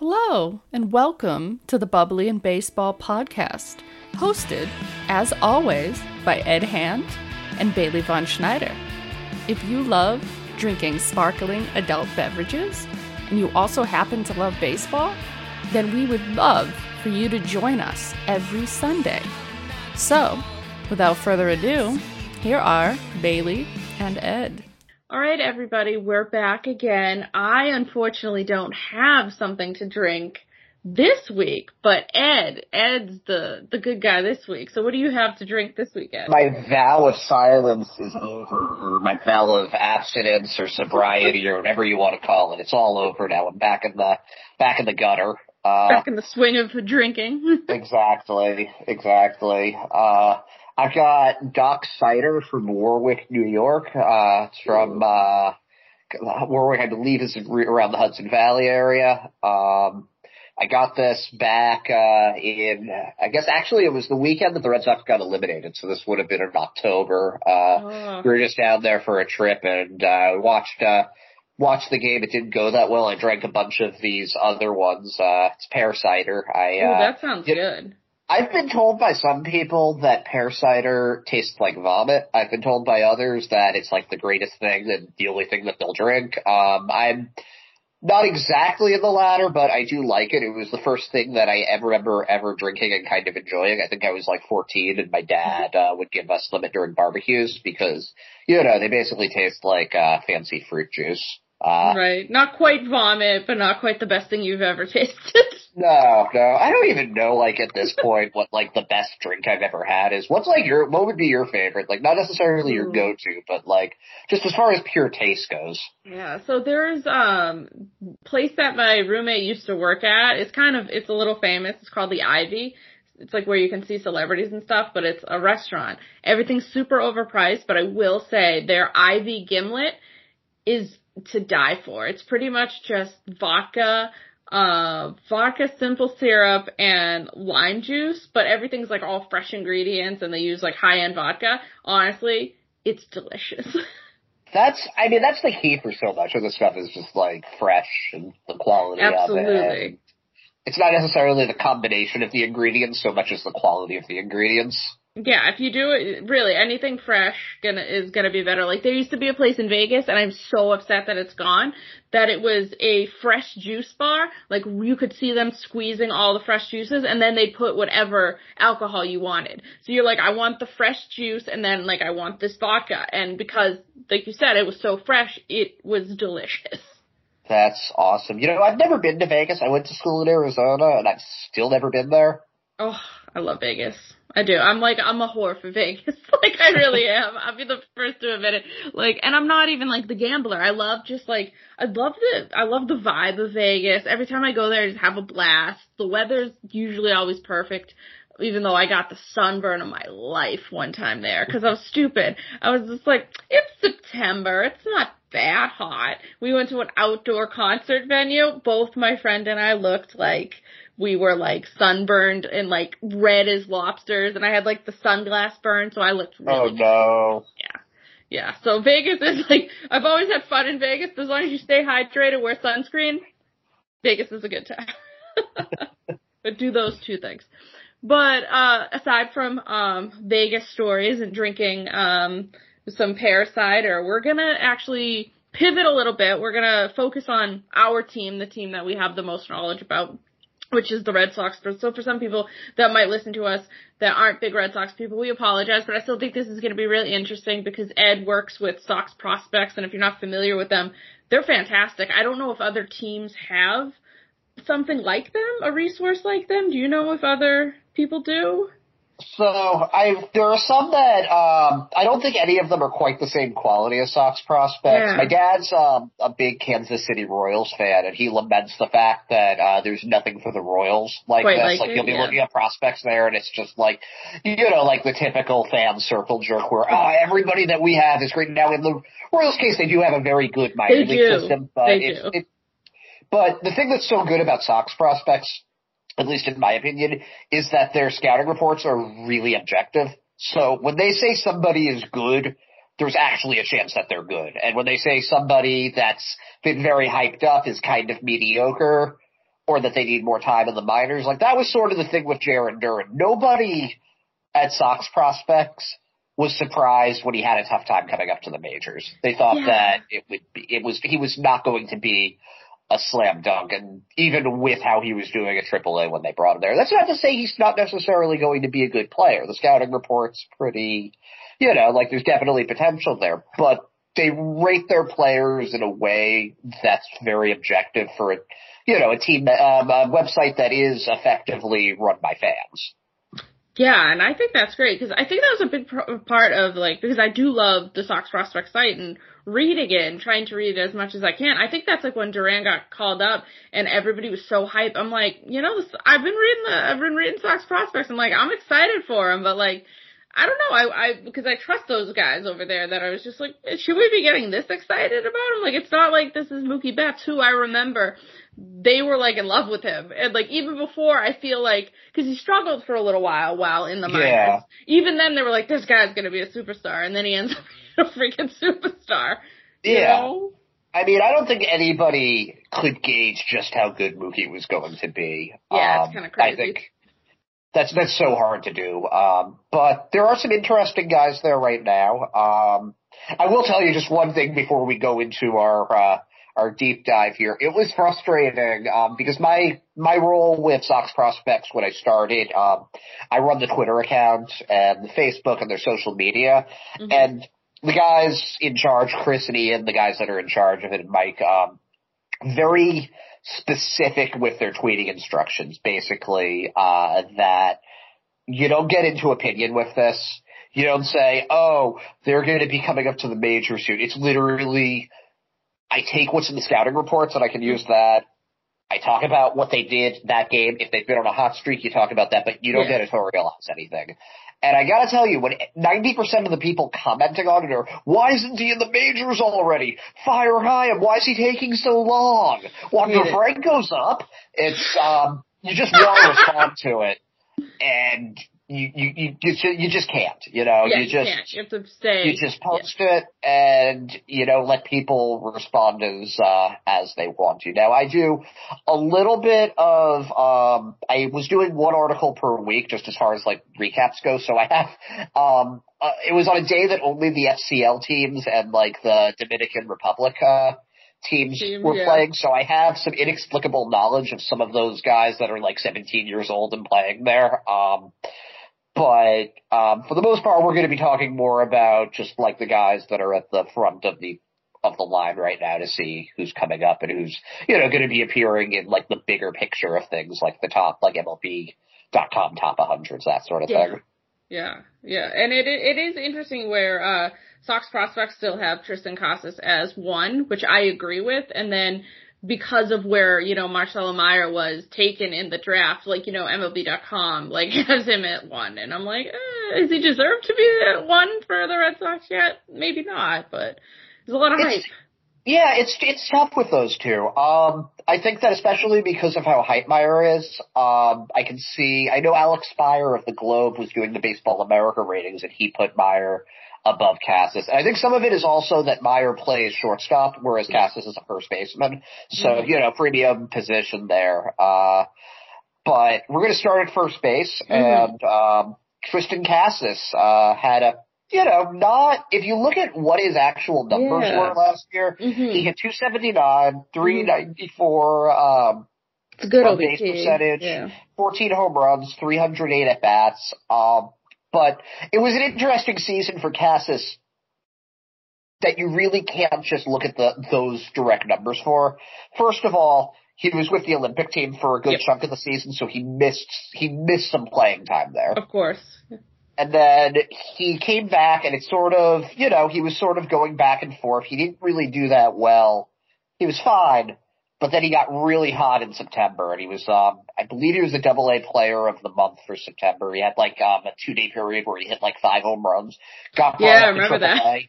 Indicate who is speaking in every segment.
Speaker 1: Hello, and welcome to the Bubbly and Baseball podcast, hosted, as always, by Ed Hand and Bailey Von Schneider. If you love drinking sparkling adult beverages, and you also happen to love baseball, then we would love for you to join us every Sunday. So, without further ado, here are Bailey and Ed.
Speaker 2: All right, everybody, we're back again. I unfortunately don't have something to drink this week, but Ed, Ed's the the good guy this week. So what do you have to drink this weekend?
Speaker 3: My vow of silence is over, or my vow of abstinence or sobriety or whatever you want to call it. It's all over now. I'm back in the back in the gutter.
Speaker 2: Uh, back in the swing of drinking.
Speaker 3: exactly, exactly. Uh, I've got Doc Cider from Warwick, New York. Uh, it's from, uh, Warwick, I believe is around the Hudson Valley area. Um, I got this back, uh, in, I guess actually it was the weekend that the Red Sox got eliminated. So this would have been in October. Uh, oh. we were just down there for a trip and, uh, watched, uh, watched the game. It didn't go that well. I drank a bunch of these other ones. Uh, it's pear cider. I,
Speaker 2: uh, that sounds did, good.
Speaker 3: I've been told by some people that pear cider tastes like vomit. I've been told by others that it's like the greatest thing and the only thing that they'll drink. Um, I'm not exactly in the latter, but I do like it. It was the first thing that I ever remember ever drinking and kind of enjoying. I think I was like 14 and my dad, uh, would give us them during barbecues because, you know, they basically taste like, uh, fancy fruit juice.
Speaker 2: Uh, right. Not quite vomit, but not quite the best thing you've ever tasted.
Speaker 3: no, no. I don't even know, like, at this point, what, like, the best drink I've ever had is. What's, like, your, what would be your favorite? Like, not necessarily your go-to, but, like, just as far as pure taste goes.
Speaker 2: Yeah, so there's, um, place that my roommate used to work at. It's kind of, it's a little famous. It's called the Ivy it's like where you can see celebrities and stuff, but it's a restaurant. Everything's super overpriced, but I will say their Ivy gimlet is to die for. It's pretty much just vodka, uh, vodka simple syrup and lime juice, but everything's like all fresh ingredients and they use like high end vodka. Honestly, it's delicious.
Speaker 3: That's, I mean, that's the key for so much of the stuff is just like fresh and the quality
Speaker 2: Absolutely.
Speaker 3: of it. And it's not necessarily the combination of the ingredients so much as the quality of the ingredients.
Speaker 2: Yeah, if you do it, really, anything fresh gonna, is gonna be better. Like there used to be a place in Vegas and I'm so upset that it's gone, that it was a fresh juice bar. Like you could see them squeezing all the fresh juices and then they put whatever alcohol you wanted. So you're like, I want the fresh juice and then like I want this vodka. And because, like you said, it was so fresh, it was delicious.
Speaker 3: That's awesome. You know, I've never been to Vegas. I went to school in Arizona and I've still never been there.
Speaker 2: Oh, I love Vegas. I do. I'm like, I'm a whore for Vegas. like, I really am. I'll be the first to admit it. Like, and I'm not even like the gambler. I love just like, I love the, I love the vibe of Vegas. Every time I go there, I just have a blast. The weather's usually always perfect. Even though I got the sunburn of my life one time there, cause I was stupid. I was just like, it's September. It's not that hot. We went to an outdoor concert venue. Both my friend and I looked like we were like sunburned and like red as lobsters and I had like the sunglass burn so I looked really
Speaker 3: Oh no.
Speaker 2: Yeah. Yeah. So Vegas is like I've always had fun in Vegas as long as you stay hydrated, wear sunscreen, Vegas is a good time. but do those two things. But uh aside from um Vegas stories and drinking um some pear cider, we're gonna actually pivot a little bit. We're gonna focus on our team, the team that we have the most knowledge about which is the Red Sox. So for some people that might listen to us that aren't big Red Sox people, we apologize, but I still think this is going to be really interesting because Ed works with Sox prospects, and if you're not familiar with them, they're fantastic. I don't know if other teams have something like them, a resource like them. Do you know if other people do?
Speaker 3: So I there are some that um I don't think any of them are quite the same quality as Sox prospects. Yeah. My dad's um a big Kansas City Royals fan and he laments the fact that uh there's nothing for the Royals like quite this. Like, like you'll be yeah. looking at prospects there and it's just like you know, like the typical fan circle jerk where oh everybody that we have is great. Now in the Royals case they do have a very good minor league
Speaker 2: do.
Speaker 3: system, but
Speaker 2: they
Speaker 3: it's
Speaker 2: do.
Speaker 3: it, but the thing that's so good about Sox prospects at least in my opinion, is that their scouting reports are really objective. So when they say somebody is good, there's actually a chance that they're good. And when they say somebody that's been very hyped up is kind of mediocre, or that they need more time in the minors. Like that was sort of the thing with Jarren Duran. Nobody at Sox prospects was surprised when he had a tough time coming up to the majors. They thought
Speaker 2: Yeah.
Speaker 3: that it would be, it was, he was not going to be a slam dunk and even with how he was doing at AAA when they brought him there. That's not to say he's not necessarily going to be a good player. The scouting report's pretty, you know, like there's definitely potential there, but they rate their players in a way that's very objective for a, you know, a team, um, a website that is effectively run by fans.
Speaker 2: Yeah, and I think that's great because I think that was a big part of like because I do love the Sox prospect site and reading it and trying to read it as much as I can. I think that's like when Duran got called up and everybody was so hype. I'm like, you know, this, I've been reading the I've been reading Sox prospects. I'm like, I'm excited for him, but like. I don't know. I, I, because I trust those guys over there that I was just like, should we be getting this excited about him? Like, it's not like this is Mookie Betts, who I remember they were like in love with him. And like even before, I feel like because he struggled for a little while while in the minors.
Speaker 3: Yeah.
Speaker 2: Even then, they were like, "This guy's gonna be a superstar," and then he ends up being a freaking superstar. you
Speaker 3: Yeah.
Speaker 2: know?
Speaker 3: I mean, I don't think anybody could gauge just how good Mookie was going to be.
Speaker 2: Yeah, it's
Speaker 3: Um,
Speaker 2: kinda crazy.
Speaker 3: I think that's that's so hard to do. Um, but there are some interesting guys there right now. Um, I will tell you just one thing before we go into our uh, our deep dive here. It was frustrating um, because my my role with Sox prospects when I started, um, I run the Twitter account and the Facebook and their social media,
Speaker 2: Mhm.
Speaker 3: and the guys in charge, Chris and Ian, the guys that are in charge of it, and Mike, um, very specific with their tweeting instructions. Basically, uh, that you don't get into opinion with this. You don't say, "Oh, they're going to be coming up to the major soon." It's literally, I take what's in the scouting reports and I can use that. I talk about what they did that game. If they've been on a hot streak, you talk about that, but you don't
Speaker 2: Yeah.
Speaker 3: editorialize anything. And I gotta tell you, when 90% of the people commenting on it are, why isn't he in the majors already? Fire Chaim, why is he taking so long? Wander
Speaker 2: Hate it.
Speaker 3: goes up. It's, um, you just want to respond to it. And you, you, you, you, you just can't, you know,
Speaker 2: yeah,
Speaker 3: you just,
Speaker 2: can't. You have to stay.
Speaker 3: you just post it and you know let people respond as uh as they want to now i do a little bit of um i was doing one article per week just as far as like recaps go so i have um uh, it was on a day that only the fcl teams and like the dominican republic uh teams
Speaker 2: Team,
Speaker 3: were
Speaker 2: yeah.
Speaker 3: playing so i have some inexplicable knowledge of some of those guys that are like 17 years old and playing there um but um, for the most part, we're going to be talking more about just like the guys that are at the front of the of the line right now to see who's coming up and who's you know going to be appearing in like the bigger picture of things, like the top like MLB dot com top 100s, that sort of
Speaker 2: Yeah.
Speaker 3: thing.
Speaker 2: Yeah, yeah, and it it is interesting where uh Sox prospects still have Triston Casas as one, which I agree with, and then because of where you know Marcelo Meyer was taken in the draft, like you know MLB.com like has him at one, and I'm like, eh, is he deserved to be at one for the Red Sox yet? Maybe not, but there's a lot of hype.
Speaker 3: Yeah, it's it's tough with those two. Um, I think that especially because of how hype Meyer is, um, I can see. I know Alex Speier of the Globe was doing the Baseball America ratings, and he put Meyer above Casas. And I think some of it is also that Meyer plays shortstop, whereas Casas is a first baseman. So
Speaker 2: Mhm.
Speaker 3: you know, premium position there. Uh, but we're going to start at first base,
Speaker 2: Mhm.
Speaker 3: and um, Triston Casas uh, had a. You know, not if you look at what his actual numbers were last year, he
Speaker 2: hmm
Speaker 3: hit 279, 394, um,
Speaker 2: It's a good
Speaker 3: on base percentage.
Speaker 2: Yeah.
Speaker 3: 14 home runs, 308 at bats. Um, but it was an interesting season for Casas that you really can't just look at the those direct numbers for. First of all, he was with the Olympic team for a good
Speaker 2: Yep.
Speaker 3: chunk of the season, so he missed he missed some playing time there.
Speaker 2: Of course.
Speaker 3: And then he came back and it's sort of, you know, he was sort of going back and forth. He didn't really do that well. He was fine, but then he got really hot in September and he was, um, I believe he was the double A player of the month for September. He had like, um, a two day period where he hit like five home runs. Got
Speaker 2: Yeah, I remember that.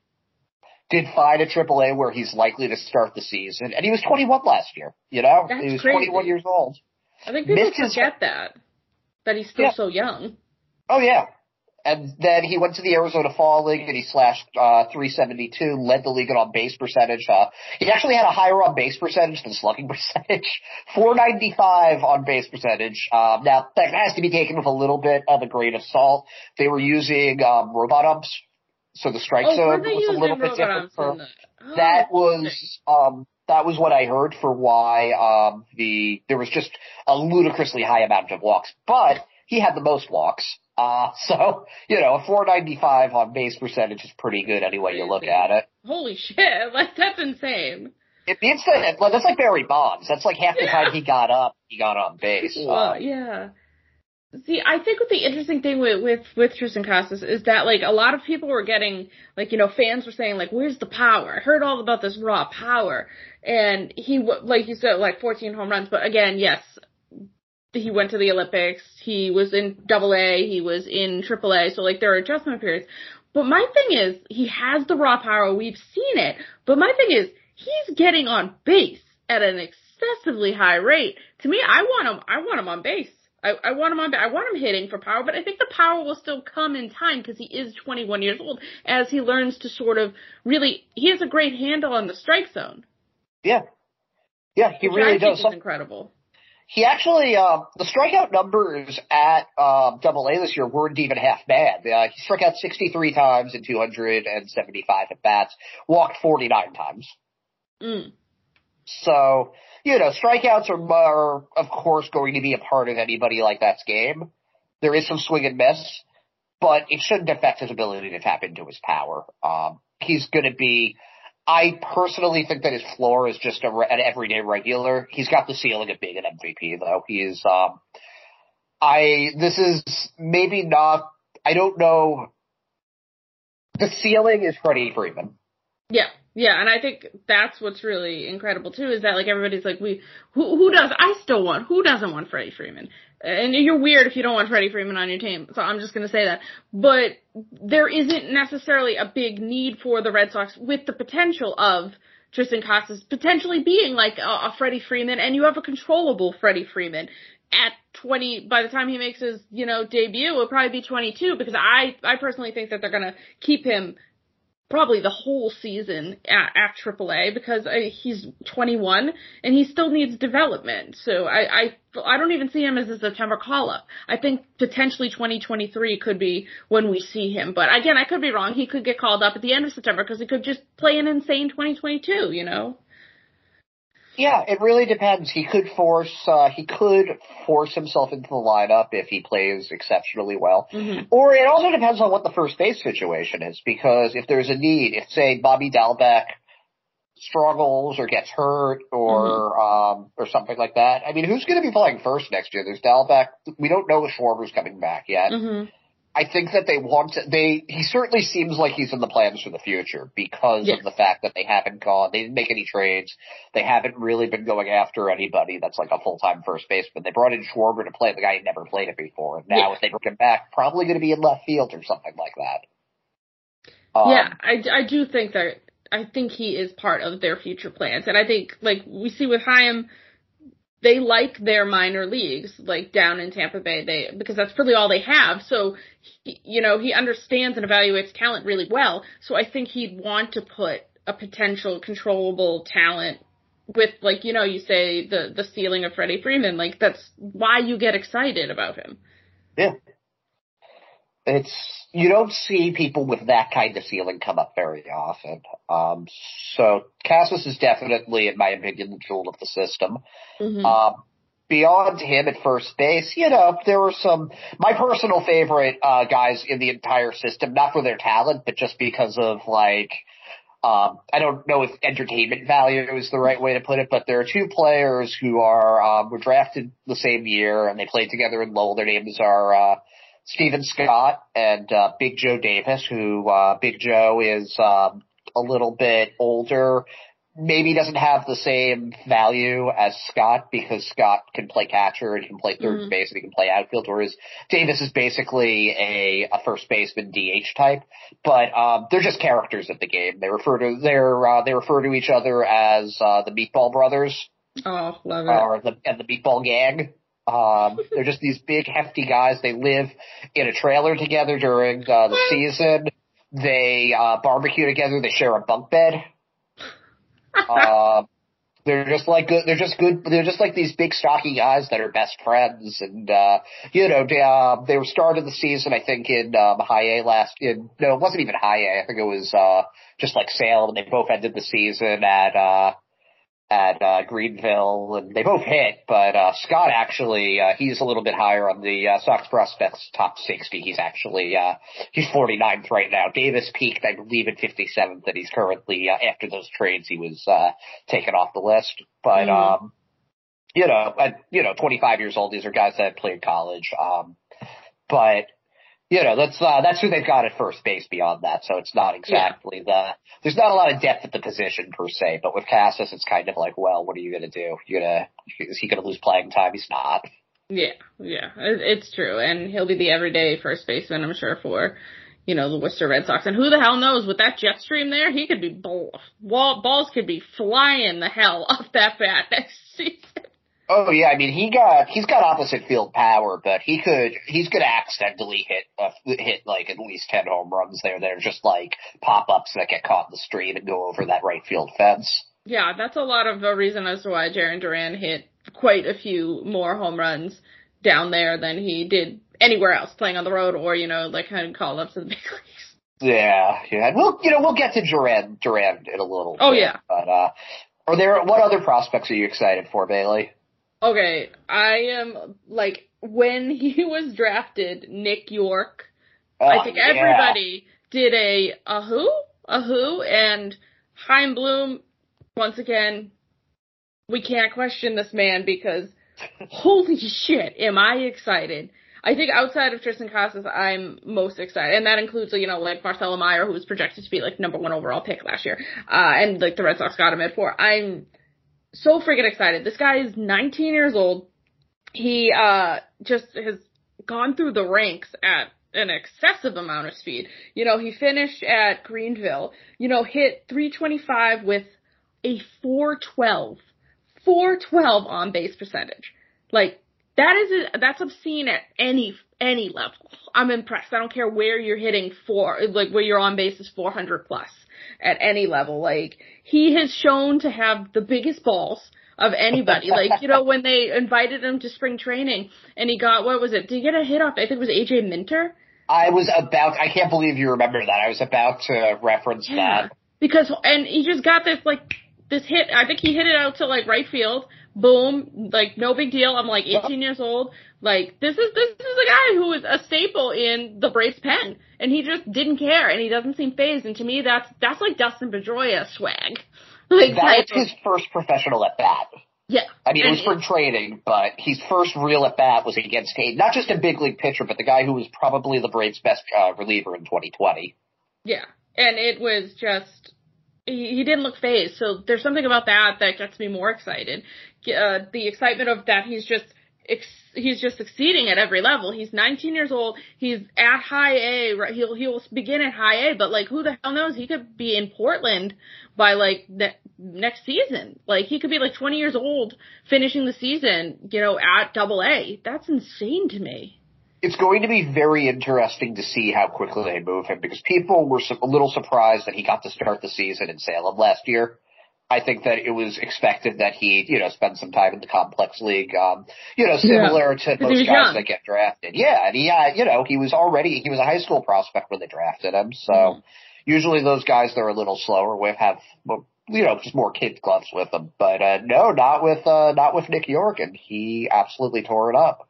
Speaker 3: Did fine at Triple A where he's likely to start the season. And he was 21 last year, you know?
Speaker 2: That's
Speaker 3: he was
Speaker 2: crazy.
Speaker 3: 21 years old.
Speaker 2: I think people
Speaker 3: Missed his-
Speaker 2: forget that that he's still
Speaker 3: Yeah.
Speaker 2: so young.
Speaker 3: Oh yeah. And then he went to the Arizona Fall League and he slashed uh, 372, led the league in on base percentage. Uh, he actually had a higher on base percentage than slugging percentage, 495 on base percentage. Um, now that has to be taken with a little bit of a grain of salt. They were using um, robot umps, so the strike
Speaker 2: Oh,
Speaker 3: zone was a little bit different. For,
Speaker 2: the- Oh,
Speaker 3: that was um that was what I heard for why um the there was just a ludicrously high amount of walks, but he had the most walks. Uh so you know a 495 on base percentage is pretty good any way you look at it.
Speaker 2: Holy shit! Like that's insane.
Speaker 3: It means that like, that's like Barry Bonds. That's like half the
Speaker 2: Yeah.
Speaker 3: time he got up, he got on base.
Speaker 2: Well,
Speaker 3: Uh,
Speaker 2: yeah. See, I think what the interesting thing with with with Triston Casas is that like a lot of people were getting like you know fans were saying like where's the power? I heard all about this raw power, and he like you said like 14 home runs, but again, yes, he went to the Olympics. He was in Double A. He was in Triple A. So like there are adjustment periods. But my thing is he has the raw power. We've seen it. But my thing is he's getting on base at an excessively high rate. To me, I want him. I want him on base. I, I want him on. I want him hitting for power, but I think the power will still come in time because he is 21 years old. As he learns to sort of really, he has a great handle on the strike zone.
Speaker 3: yeah. Yeah, he
Speaker 2: which
Speaker 3: really
Speaker 2: I think
Speaker 3: does.
Speaker 2: is incredible.
Speaker 3: He actually, uh, the strikeout numbers at uh, Double A this year weren't even half bad. Uh, he struck out 63 times in 275 at bats, walked 49 times.
Speaker 2: Mm.
Speaker 3: So, you know, strikeouts are, are of course going to be a part of anybody like that's game. There is some swing and miss, but it shouldn't affect his ability to tap into his power. Um, he's going to be. I personally think that his floor is just a, an everyday regular. He's got the ceiling of being an MVP, though. He is. Um, I. This is maybe not. I don't know. The ceiling is Freddie Freeman.
Speaker 2: Yeah, yeah, and I think that's what's really incredible too is that like everybody's like we who who does I still want who doesn't want Freddie Freeman and you're weird if you don't want Freddie Freeman on your team so I'm just gonna say that. But there isn't necessarily a big need for the Red Sox with the potential of Triston Casas potentially being like a, a Freddie Freeman and you have a controllable Freddie Freeman. At 20 by the time he makes his you know debut it'll probably be 22 because I I personally think that they're gonna keep him probably the whole season at, at AAA because uh, he's 21 and he still needs development. So I, I, I don't even see him as a September call up. I think potentially 2023 could be when we see him. But again, I could be wrong. He could get called up at the end of September because he could just play an insane 2022, you know?
Speaker 3: Yeah, it really depends. He could force uh, he could force himself into the lineup if he plays exceptionally well.
Speaker 2: Mm-hmm.
Speaker 3: Or it also depends on what the first base situation is, because if there's a need, if say Bobby Dalbec struggles or gets hurt or um or something like that. I mean, who's going to be playing first next year? There's Dalbec. We don't know if Schwarber's coming back yet.
Speaker 2: Mm-hmm.
Speaker 3: I think that they want to, they, he certainly seems like he's in the plans for the future because
Speaker 2: Yes.
Speaker 3: of the fact that they haven't gone, they didn't make any trades. They haven't really been going after anybody that's like a full-time first baseman. They brought in Schwarber to play the guy who never played it before. And now
Speaker 2: Yeah.
Speaker 3: if they bring him back, probably going to be in left field or something like that. Um,
Speaker 2: yeah, I, I do think that I think he is part of their future plans, and I think like we see with Chaim, they like their minor leagues, like down in Tampa Bay, they because that's really all they have. So, he, you know, he understands and evaluates talent really well. So I think he'd want to put a potential controllable talent with like you know you say the the ceiling of Freddie Freeman, like that's why you get excited about him.
Speaker 3: Yeah. It's, you don't see people with that kind of ceiling come up very often. Um, so Casas is definitely, in my opinion, the jewel of the system.
Speaker 2: Mm-hmm.
Speaker 3: Um, beyond him at first base, you know, there were some, my personal favorite, uh, guys in the entire system, not for their talent, but just because of like, um, I don't know if entertainment value is the right way to put it, but there are two players who are, um, were drafted the same year and they played together in Lowell. Their names are, uh, Stephen Scott and, uh, Big Joe Davis, who, uh, Big Joe is, um, a little bit older, maybe doesn't have the same value as Scott because Scott can play catcher and he can play 3rd
Speaker 2: Mhm.
Speaker 3: base and he can play outfield, whereas Davis is basically a, a first baseman DH type. But um, they're just characters of the game. They refer to they're uh, they refer to each other as uh, the Meatball Brothers
Speaker 2: Oh, love it.
Speaker 3: or the and the Meatball Gang. Um, they're just these big, hefty guys. They live in a trailer together during uh, the season. They uh, barbecue together. They share a bunk bed. Uh, they're just like good. They're just good. They're just like these big, stocky guys that are best friends. And uh, you know, they, uh, they were started the season, I think, in um, High A last. In, no, it wasn't even High A. I think it was uh, just like Salem. And they both ended the season at. Uh, at uh, Greenville, and they both hit. But uh, Scott actually, uh, he's a little bit higher on the uh, Sox prospects top 60. He's actually uh, he's 49th right now. Davis peaked, I believe, at 57th, and he's currently uh, after those trades, he was uh, taken off the list. But mm. um, you know, at, you know, 25 years old, these are guys that played college. Um, but you know, that's uh, that's who they've got at first base beyond that. So it's not exactly yeah. the there's not a lot of depth at the position per se. But with Casas, it's kind of like, well, what are you gonna do? You gonna is he gonna lose playing time? He's not.
Speaker 2: Yeah, yeah, it's true, and he'll be the everyday first baseman, I'm sure for you know the Worcester Red Sox. And who the hell knows with that jet stream there, he could be ball, balls could be flying the hell off that bat next season.
Speaker 3: Oh yeah, I mean he got he's got opposite field power, but he could he's gonna accidentally hit uh, hit like at least ten home runs there. They're just like pop ups that get caught in the street and go over that right field fence.
Speaker 2: Yeah, that's a lot of a reason as to why Jarren Duran hit quite a few more home runs down there than he did anywhere else, playing on the road or you know like kind of call ups in the big leagues.
Speaker 3: Yeah, yeah. We'll you know we'll get to Duran Duran in a little.
Speaker 2: Oh
Speaker 3: bit,
Speaker 2: yeah.
Speaker 3: But uh, are there what other prospects are you excited for, Bailey?
Speaker 2: Okay, I am like when he was drafted, Nick Yorke. Oh, I think everybody yeah. did a a who a who and Chaim Bloom. Once again, we can't question this man because holy shit, am I excited! I think outside of Triston Casas, I'm most excited, and that includes you know like Marcelo Meyer, who was projected to be like number one overall pick last year, uh, and like the Red Sox got him at four. I'm so freaking excited. This guy is 19 years old. He uh just has gone through the ranks at an excessive amount of speed. You know, he finished at Greenville, you know, hit 325 with a 412. 412 on base percentage. Like that is a, that's obscene at any any level. I'm impressed. I don't care where you're hitting for like where your on base is 400 plus at any level. Like he has shown to have the biggest balls of anybody. like, you know, when they invited him to spring training and he got, what was it? Did he get a hit off? I think it was AJ Minter.
Speaker 3: I was about, I can't believe you remember that. I was about to reference yeah. that.
Speaker 2: Because, and he just got this, like, this hit, I think he hit it out to like right field. Boom. Like, no big deal. I'm like 18 years old. Like this is this is a guy who is a staple in the Braves pen, and he just didn't care, and he doesn't seem phased. And to me, that's that's like Dustin Pedroia swag.
Speaker 3: Like that was his first professional at bat.
Speaker 2: Yeah,
Speaker 3: I mean it was for training, but his first real at bat was against Hayden, not just a big league pitcher, but the guy who was probably the Braves' best uh, reliever in 2020.
Speaker 2: Yeah, and it was just he, didn't look phased. So there's something about that that gets me more excited. Uh, the excitement of that he's just ex- he's just succeeding at every level. He's 19 years old. He's at high A. Right? He'll he'll begin at high A, but like who the hell knows? He could be in Portland by like ne- next season. Like he could be like 20 years old finishing the season, you know, at Double A. That's insane to me.
Speaker 3: It's going to be very interesting to see how quickly they move him because people were a little surprised that he got to start the season in Salem last year. I think that it was expected that he, you know, spend some time in the complex league, um, you know, similar yeah. to most guys young. that get drafted. Yeah, and he, uh, you know, he was already he was a high school prospect when they drafted him. So mm-hmm. usually those guys that are a little slower with have, you know, just more kid gloves with them. But uh, no, not with uh, not with Nick Yorke, and he absolutely tore it up.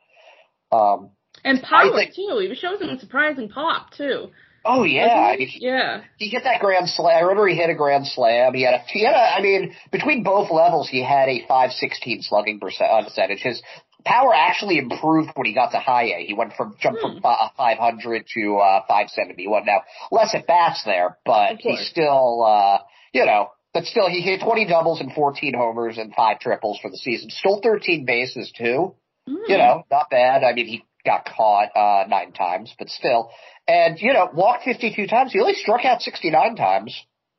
Speaker 3: Um,
Speaker 2: and power think, too. He shows some surprising pop too.
Speaker 3: Oh yeah,
Speaker 2: I mean, yeah.
Speaker 3: He hit that grand slam. I remember he hit a grand slam. He had a, he had a, I mean, between both levels, he had a 516 slugging uh, percentage. His power actually improved when he got to high A. He went from jumped hmm. from uh, 500 to uh, 571. Now less at bats there, but he still, uh, you know, but still he hit 20 doubles and 14 homers and five triples for the season. Stole 13 bases too. Mm. You know, not bad. I mean, he got caught uh nine times, but still. And, you know, walked 52 times. He only struck out 69 times.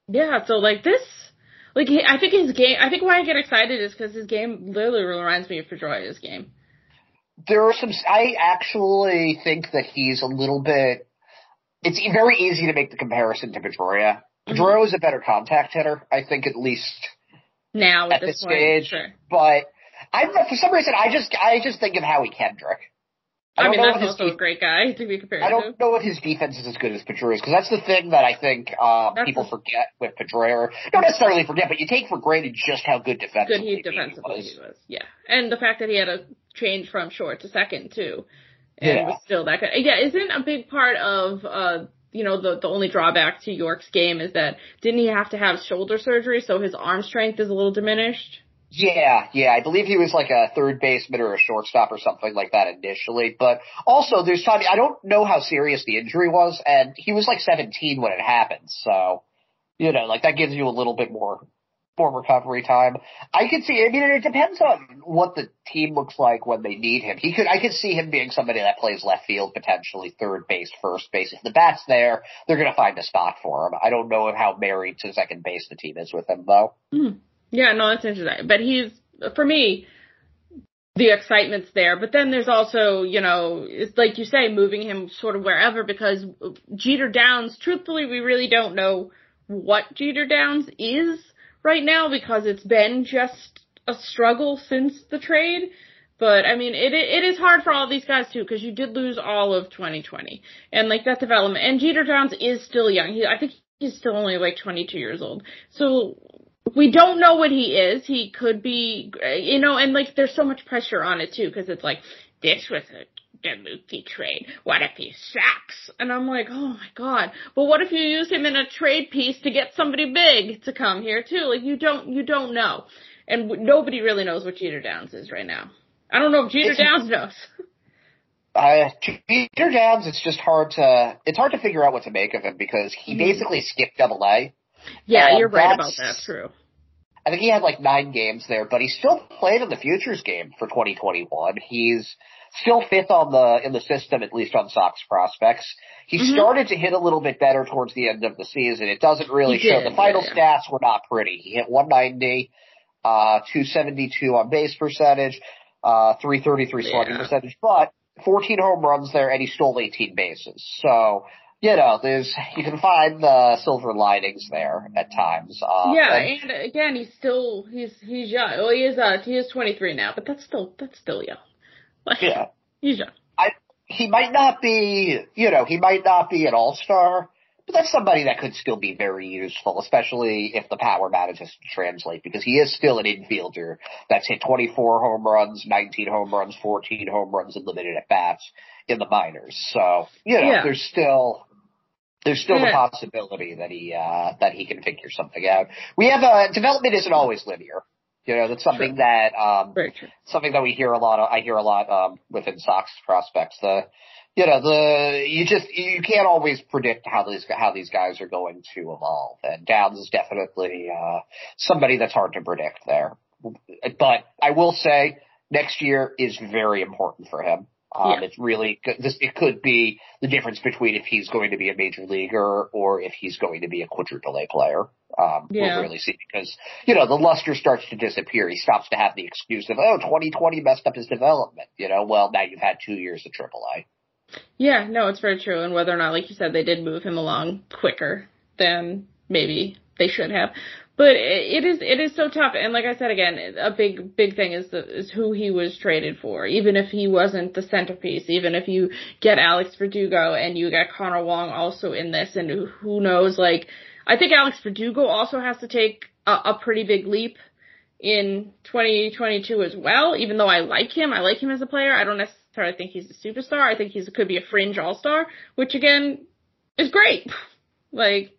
Speaker 2: Yeah, so like this, like he, I think his game, I think why I get excited is because his game literally reminds me of Pedroia's game.
Speaker 3: there are some. I actually think that he's a little bit. It's very easy to make the comparison to Pedroia. Pedroia is a better contact hitter, I think, at least
Speaker 2: Now at,
Speaker 3: at
Speaker 2: this
Speaker 3: this
Speaker 2: point,
Speaker 3: stage.
Speaker 2: sure.
Speaker 3: But I, for some reason, I just, I just think of Howie Kendrick.
Speaker 2: I,
Speaker 3: don't
Speaker 2: mean, that's also a great guy to be compared to.
Speaker 3: I don't know if his defense is as good as Pedroia's because that's the thing that I think uh, people
Speaker 2: the-
Speaker 3: forget with Pedroia. Don't necessarily forget, but you take for granted just how good
Speaker 2: Good
Speaker 3: defensively
Speaker 2: he
Speaker 3: was.
Speaker 2: he was. Yeah. And the fact that he had a change from short to second too. And
Speaker 3: Yeah.
Speaker 2: was still that good. Yeah, isn't a big part of uh you know, the the only drawback to Yorke's game is that didn't he have to have shoulder surgery so his arm strength is a little diminished?
Speaker 3: Yeah, yeah, I believe he was like a third baseman or a shortstop or something like that initially. But also, there's time. I don't know how serious the injury was, and he was like 17 when it happened. So, you know, like that gives you a little bit more more recovery time. I could see. I mean, it depends on what the team looks like when they need him. He could. I could see him being somebody that plays left field, potentially third base, first base. If the bat's there, they're going to find a spot for him. I don't know how married to second base the team is with him, though. Hmm.
Speaker 2: Yeah, no, that's interesting. But he's for me, the excitement's there. But then there's also, you know, it's like you say, moving him sort of wherever because Jeter Downs. Truthfully, we really don't know what Jeter Downs is right now because it's been just a struggle since the trade. But I mean, it it is hard for all these guys too because you did lose all of 2020 and like that development. And Jeter Downs is still young. He, I think he's still only like 22 years old. So we don't know what he is. He could be, you know, and like there's so much pressure on it too because it's like this was a Mookie trade. What if he sucks? And I'm like, oh my god. But what if you use him in a trade piece to get somebody big to come here too? Like you don't, you don't know, and w- nobody really knows what Jeter Downs is right now. I don't know if Jeter
Speaker 3: It's-
Speaker 2: Downs knows.
Speaker 3: Uh, Peter Downs, it's just hard to, it's hard to figure out what to make of him because he
Speaker 2: Mhm.
Speaker 3: basically skipped double A.
Speaker 2: yeah,
Speaker 3: Uh,
Speaker 2: you're right about
Speaker 3: that's-
Speaker 2: that. True.
Speaker 3: I think he had like nine games there, but he still played in the futures game for 2021. He's still fifth on the, in the system, at least on Sox prospects. He
Speaker 2: Mhm.
Speaker 3: started to hit a little bit better towards the end of the season. It doesn't really
Speaker 2: He
Speaker 3: show.
Speaker 2: did,
Speaker 3: The final
Speaker 2: yeah,
Speaker 3: stats were not pretty. He hit 190, uh, 272 on base percentage, uh, 333 slugging
Speaker 2: Yeah.
Speaker 3: percentage, but 14 home runs there and he stole 18 bases. So, you know, there's, you can find the silver linings there at times. Uh,
Speaker 2: yeah,
Speaker 3: and-
Speaker 2: and again, he's still he's he's young. Well, he is uh he is 23 now, but that's still that's still young. Like,
Speaker 3: yeah.
Speaker 2: he's young.
Speaker 3: he might not be, you know, he might not be an all-star, but that's somebody that could still be very useful, especially if the power manages to translate, because he is still an infielder that's hit 24 home runs, 19 home runs, 14 home runs in limited at bats in the minors. So, you know,
Speaker 2: Yeah.
Speaker 3: there's still, there's still the possibility that he, uh, that he can figure something out. We have, uh, development isn't always linear. You know, that's something that, um, something that we hear a lot of, I hear a lot, um, within Sox prospects. The, you know, the, you just, you can't always predict how these, how these guys are going to evolve. And Downs is definitely, uh, somebody that's hard to predict there. But I will say next year is very important for him. Um,
Speaker 2: Yeah.
Speaker 3: it's really, this, it could be the difference between if he's going to be a major leaguer or if he's going to be a quadruple A player. Um,
Speaker 2: Yeah.
Speaker 3: we'll really see because, you know, the luster starts to disappear. He stops to have the excuse of, oh, 2020 messed up his development. You know, well, now you've had two years of triple A.
Speaker 2: Yeah, no, it's very true. And whether or not, like you said, they did move him along quicker than maybe they should have. But it is it is so tough. And like I said again, a big big thing is the, is who he was traded for. Even if he wasn't the centerpiece, even if you get Alex Verdugo and you get Connor Wong also in this, and who- knows, like I think Alex Verdugo also has to take a, a pretty big leap in 2022 as well. Even though I like him, I like him as a player. I don't necessarily think he's a superstar. I think he's could be a fringe all star, which again is great. Like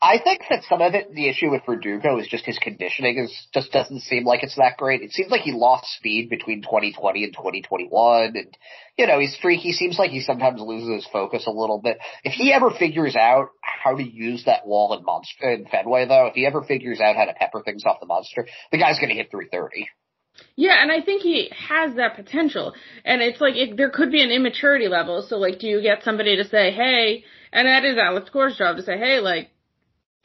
Speaker 3: I think that some of it, the issue with Verdugo is just his conditioning is just doesn't seem like it's that great. It seems like he lost speed between 2020 and 2021, and you know he's freaky. Seems like he sometimes loses his focus a little bit. If he ever figures out how to use that wall in Monster in Fenway, though, if he ever figures out how to pepper things off the monster, the guy's going to hit 330.
Speaker 2: Yeah, and I think he has that potential. And it's like there could be an immaturity level. So like, do you get somebody to say, "Hey," and that is Alex Cora's job to say, "Hey, like,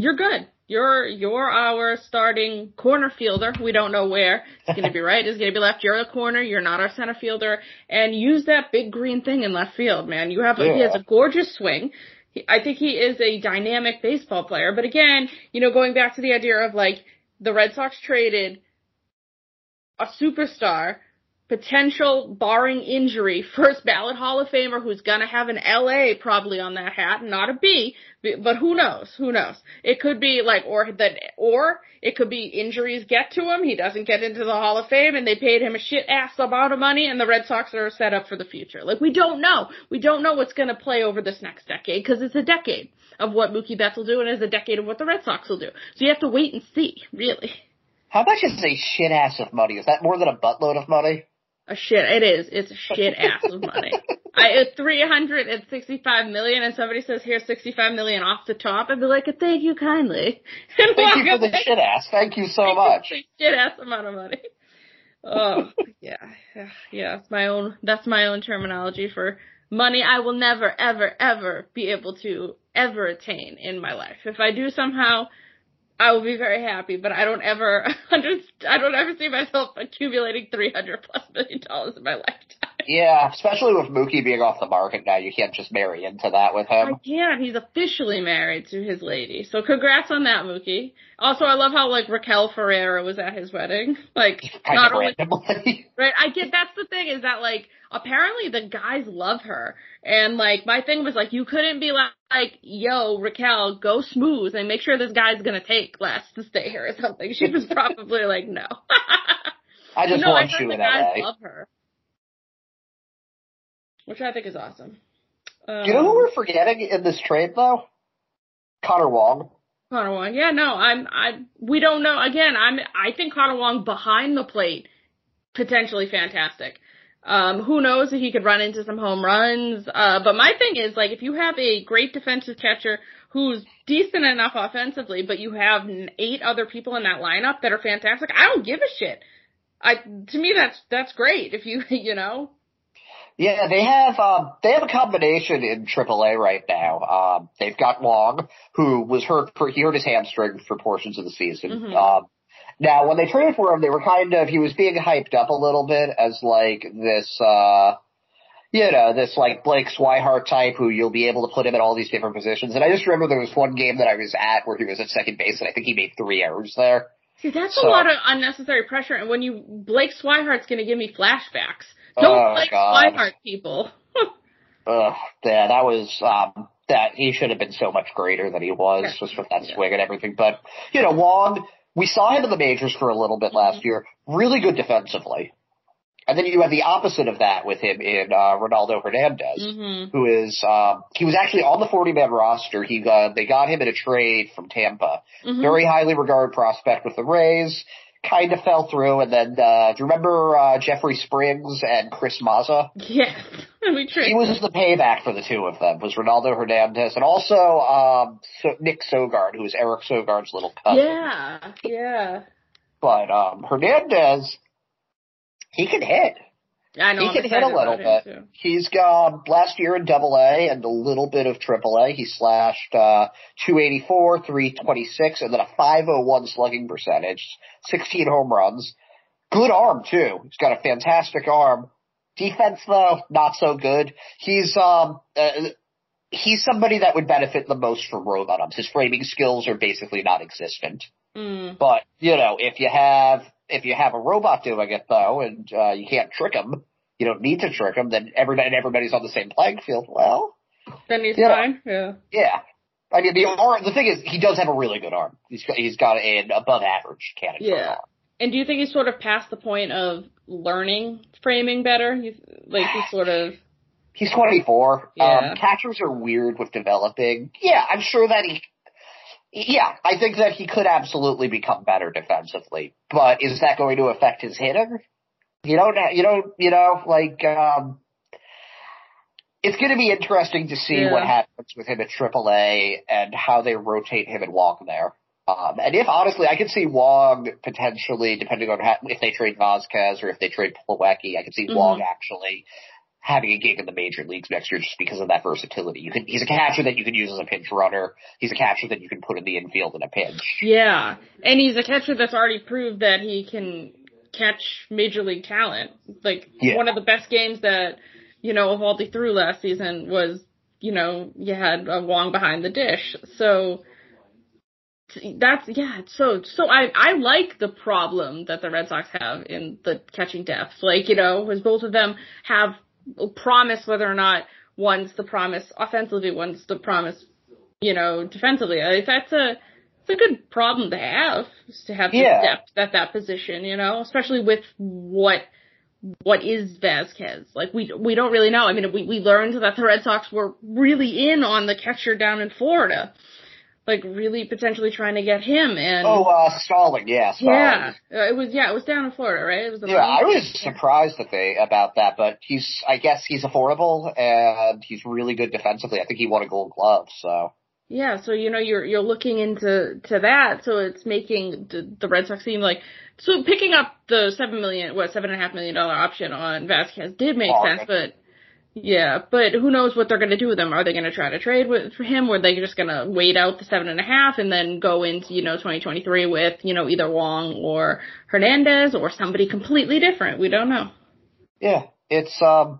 Speaker 2: you're good. You're you're our starting corner fielder. We don't know where it's going to be right. It's going to be left. You're a corner. You're not our center fielder. And use that big green thing in left field, man. You have yeah. he has a gorgeous swing. He, I think he is a dynamic baseball player. But again, you know, going back to the idea of like the Red Sox traded a superstar potential, barring injury, first ballot Hall of Famer who's gonna have an LA probably on that hat, not a B, but who knows? Who knows? It could be like, or that, or it could be injuries get to him, he doesn't get into the Hall of Fame, and they paid him a shit ass amount of money, and the Red Sox are set up for the future. Like, we don't know. We don't know what's gonna play over this next decade, cause it's a decade of what Mookie Betts will do, and it's a decade of what the Red Sox will do. So you have to wait and see, really.
Speaker 3: How much is a shit ass of money? Is that more than a buttload of money?
Speaker 2: A shit. It is. It's a shit ass of money. I three hundred and sixty five million, and somebody says here's sixty five million off the top. I'd be like, thank you kindly.
Speaker 3: And thank you for the shit ass. Thank you so much.
Speaker 2: shit ass amount of money. Oh yeah, yeah. It's my own. That's my own terminology for money. I will never, ever, ever be able to ever attain in my life. If I do somehow I will be very happy, but I don't ever I don't ever see myself accumulating 300 plus million dollars in my lifetime.
Speaker 3: Yeah, especially with Mookie being off the market now, you can't just marry into that with him.
Speaker 2: I can't. He's officially married to his lady. So congrats on that, Mookie. Also, I love how like Raquel Ferreira was at his wedding. Like,
Speaker 3: kind not only,
Speaker 2: right? I get, that's the thing is that like, apparently the guys love her. And like, my thing was like, you couldn't be like, like, yo, Raquel, go smooth and make sure this guy's gonna take less to stay here or something. She was probably like, no.
Speaker 3: I just
Speaker 2: no,
Speaker 3: want
Speaker 2: I
Speaker 3: you in
Speaker 2: LA. love her. Which I think is awesome.
Speaker 3: Um, you know who we're forgetting in this trade though? Connor Wong.
Speaker 2: Connor Wong. Yeah, no, I'm, I, we don't know. Again, I'm, I think Connor Wong behind the plate, potentially fantastic. Um, who knows if he could run into some home runs. Uh, but my thing is like if you have a great defensive catcher who's decent enough offensively, but you have eight other people in that lineup that are fantastic, I don't give a shit. I to me that's that's great if you you know.
Speaker 3: Yeah, they have um, they have a combination in AAA right now. Um, they've got Wong, who was hurt for he hurt his hamstring for portions of the season. Mm-hmm. Um, now, when they traded for him, they were kind of, he was being hyped up a little bit as like this, uh, you know, this like Blake Swihart type who you'll be able to put him in all these different positions. And I just remember there was one game that I was at where he was at second base and I think he made three errors there.
Speaker 2: See, that's so, a lot of unnecessary pressure. And when you, Blake Swihart's going to give me flashbacks. Don't oh, God. Swihart people.
Speaker 3: Ugh, yeah, that was, um, that he should have been so much greater than he was just with that yeah. swing and everything. But, you know, Wong, we saw him in the majors for a little bit last year. Really good defensively. And then you have the opposite of that with him in uh, Ronaldo Hernandez, mm-hmm. who is um, he was actually on the 40 man roster. He got they got him in a trade from Tampa. Mm-hmm. Very highly regarded prospect with the Rays kind of fell through. And then, uh, do you remember, uh, Jeffrey Springs and Chris Mazza?
Speaker 2: Yes.
Speaker 3: he was the payback for the two of them, was Ronaldo Hernandez and also, um, so Nick Sogard, who was Eric Sogard's little cousin.
Speaker 2: Yeah, yeah.
Speaker 3: But, um, Hernandez, he can hit.
Speaker 2: I know.
Speaker 3: He can hit a little bit. He's got last year in Double A and a little bit of Triple A. He slashed uh, 284, 326, and then a 501 slugging percentage, 16 home runs. Good arm too. He's got a fantastic arm. Defense though, not so good. He's um uh, he's somebody that would benefit the most from robot arms. His framing skills are basically non-existent.
Speaker 2: Mm.
Speaker 3: But you know, if you have if you have a robot doing it though, and uh, you can't trick him, you don't need to trick him. Then everybody and everybody's on the same playing field. Well,
Speaker 2: then he's fine. Know, yeah.
Speaker 3: Yeah. I mean, the arm. The thing is, he does have a really good arm. He's got, he's got an above average cannon.
Speaker 2: Yeah. And do you think he's sort of past the point of learning framing better? He's like he's sort of.
Speaker 3: He's 24. Yeah. Um, catchers are weird with developing. Yeah, I'm sure that he yeah, I think that he could absolutely become better defensively, but is that going to affect his hitting? You don't, you don't, you know, like, um, it's going to be interesting to see yeah. what happens with him at AAA and how they rotate him and Wong there. Um, and if honestly, I could see Wong potentially, depending on how, if they trade Vazquez or if they trade Plawecki, I could see mm-hmm. Wong actually having a gig in the major leagues next year just because of that versatility. You can he's a catcher that you can use as a pinch runner. He's a catcher that you can put in the infield in a pinch.
Speaker 2: Yeah. And he's a catcher that's already proved that he can catch major league talent. Like
Speaker 3: Yeah.
Speaker 2: one of the best games that, you know, Eovaldi threw last season was, you know, you had a Wong behind the dish. So that's yeah, so so I I like the problem that the Red Sox have in the catching depth. Like, you know, because both of them have promise whether or not one's the promise offensively, one's the promise, you know, defensively. I, that's a it's a good problem to have is to have
Speaker 3: Yeah.
Speaker 2: depth at that position, you know, especially with what what is Vazquez? Like we we don't really know. I mean, we we learned that the Red Sox were really in on the catcher down in Florida, like really potentially trying to get him. And
Speaker 3: Oh, uh, Stalling, yeah, Stalling.
Speaker 2: yeah, it was yeah, it was down in Florida, right? It was the
Speaker 3: Yeah, I was surprised that they about that, but he's I guess he's affordable and he's really good defensively. I think he won a Gold Glove, so
Speaker 2: Yeah, so you know you're you're looking into to that, so it's making the, the Red Sox seem like so picking up the seven million, what seven and a half million dollar option on Vazquez did make
Speaker 3: Oh,
Speaker 2: sense, but yeah, but who knows what they're going to do with him? Are they going to try to trade with for him? Or are they just going to wait out the seven and a half and then go into you know 2023 with you know either Wong or Hernandez or somebody completely different? We don't know.
Speaker 3: yeah, it's um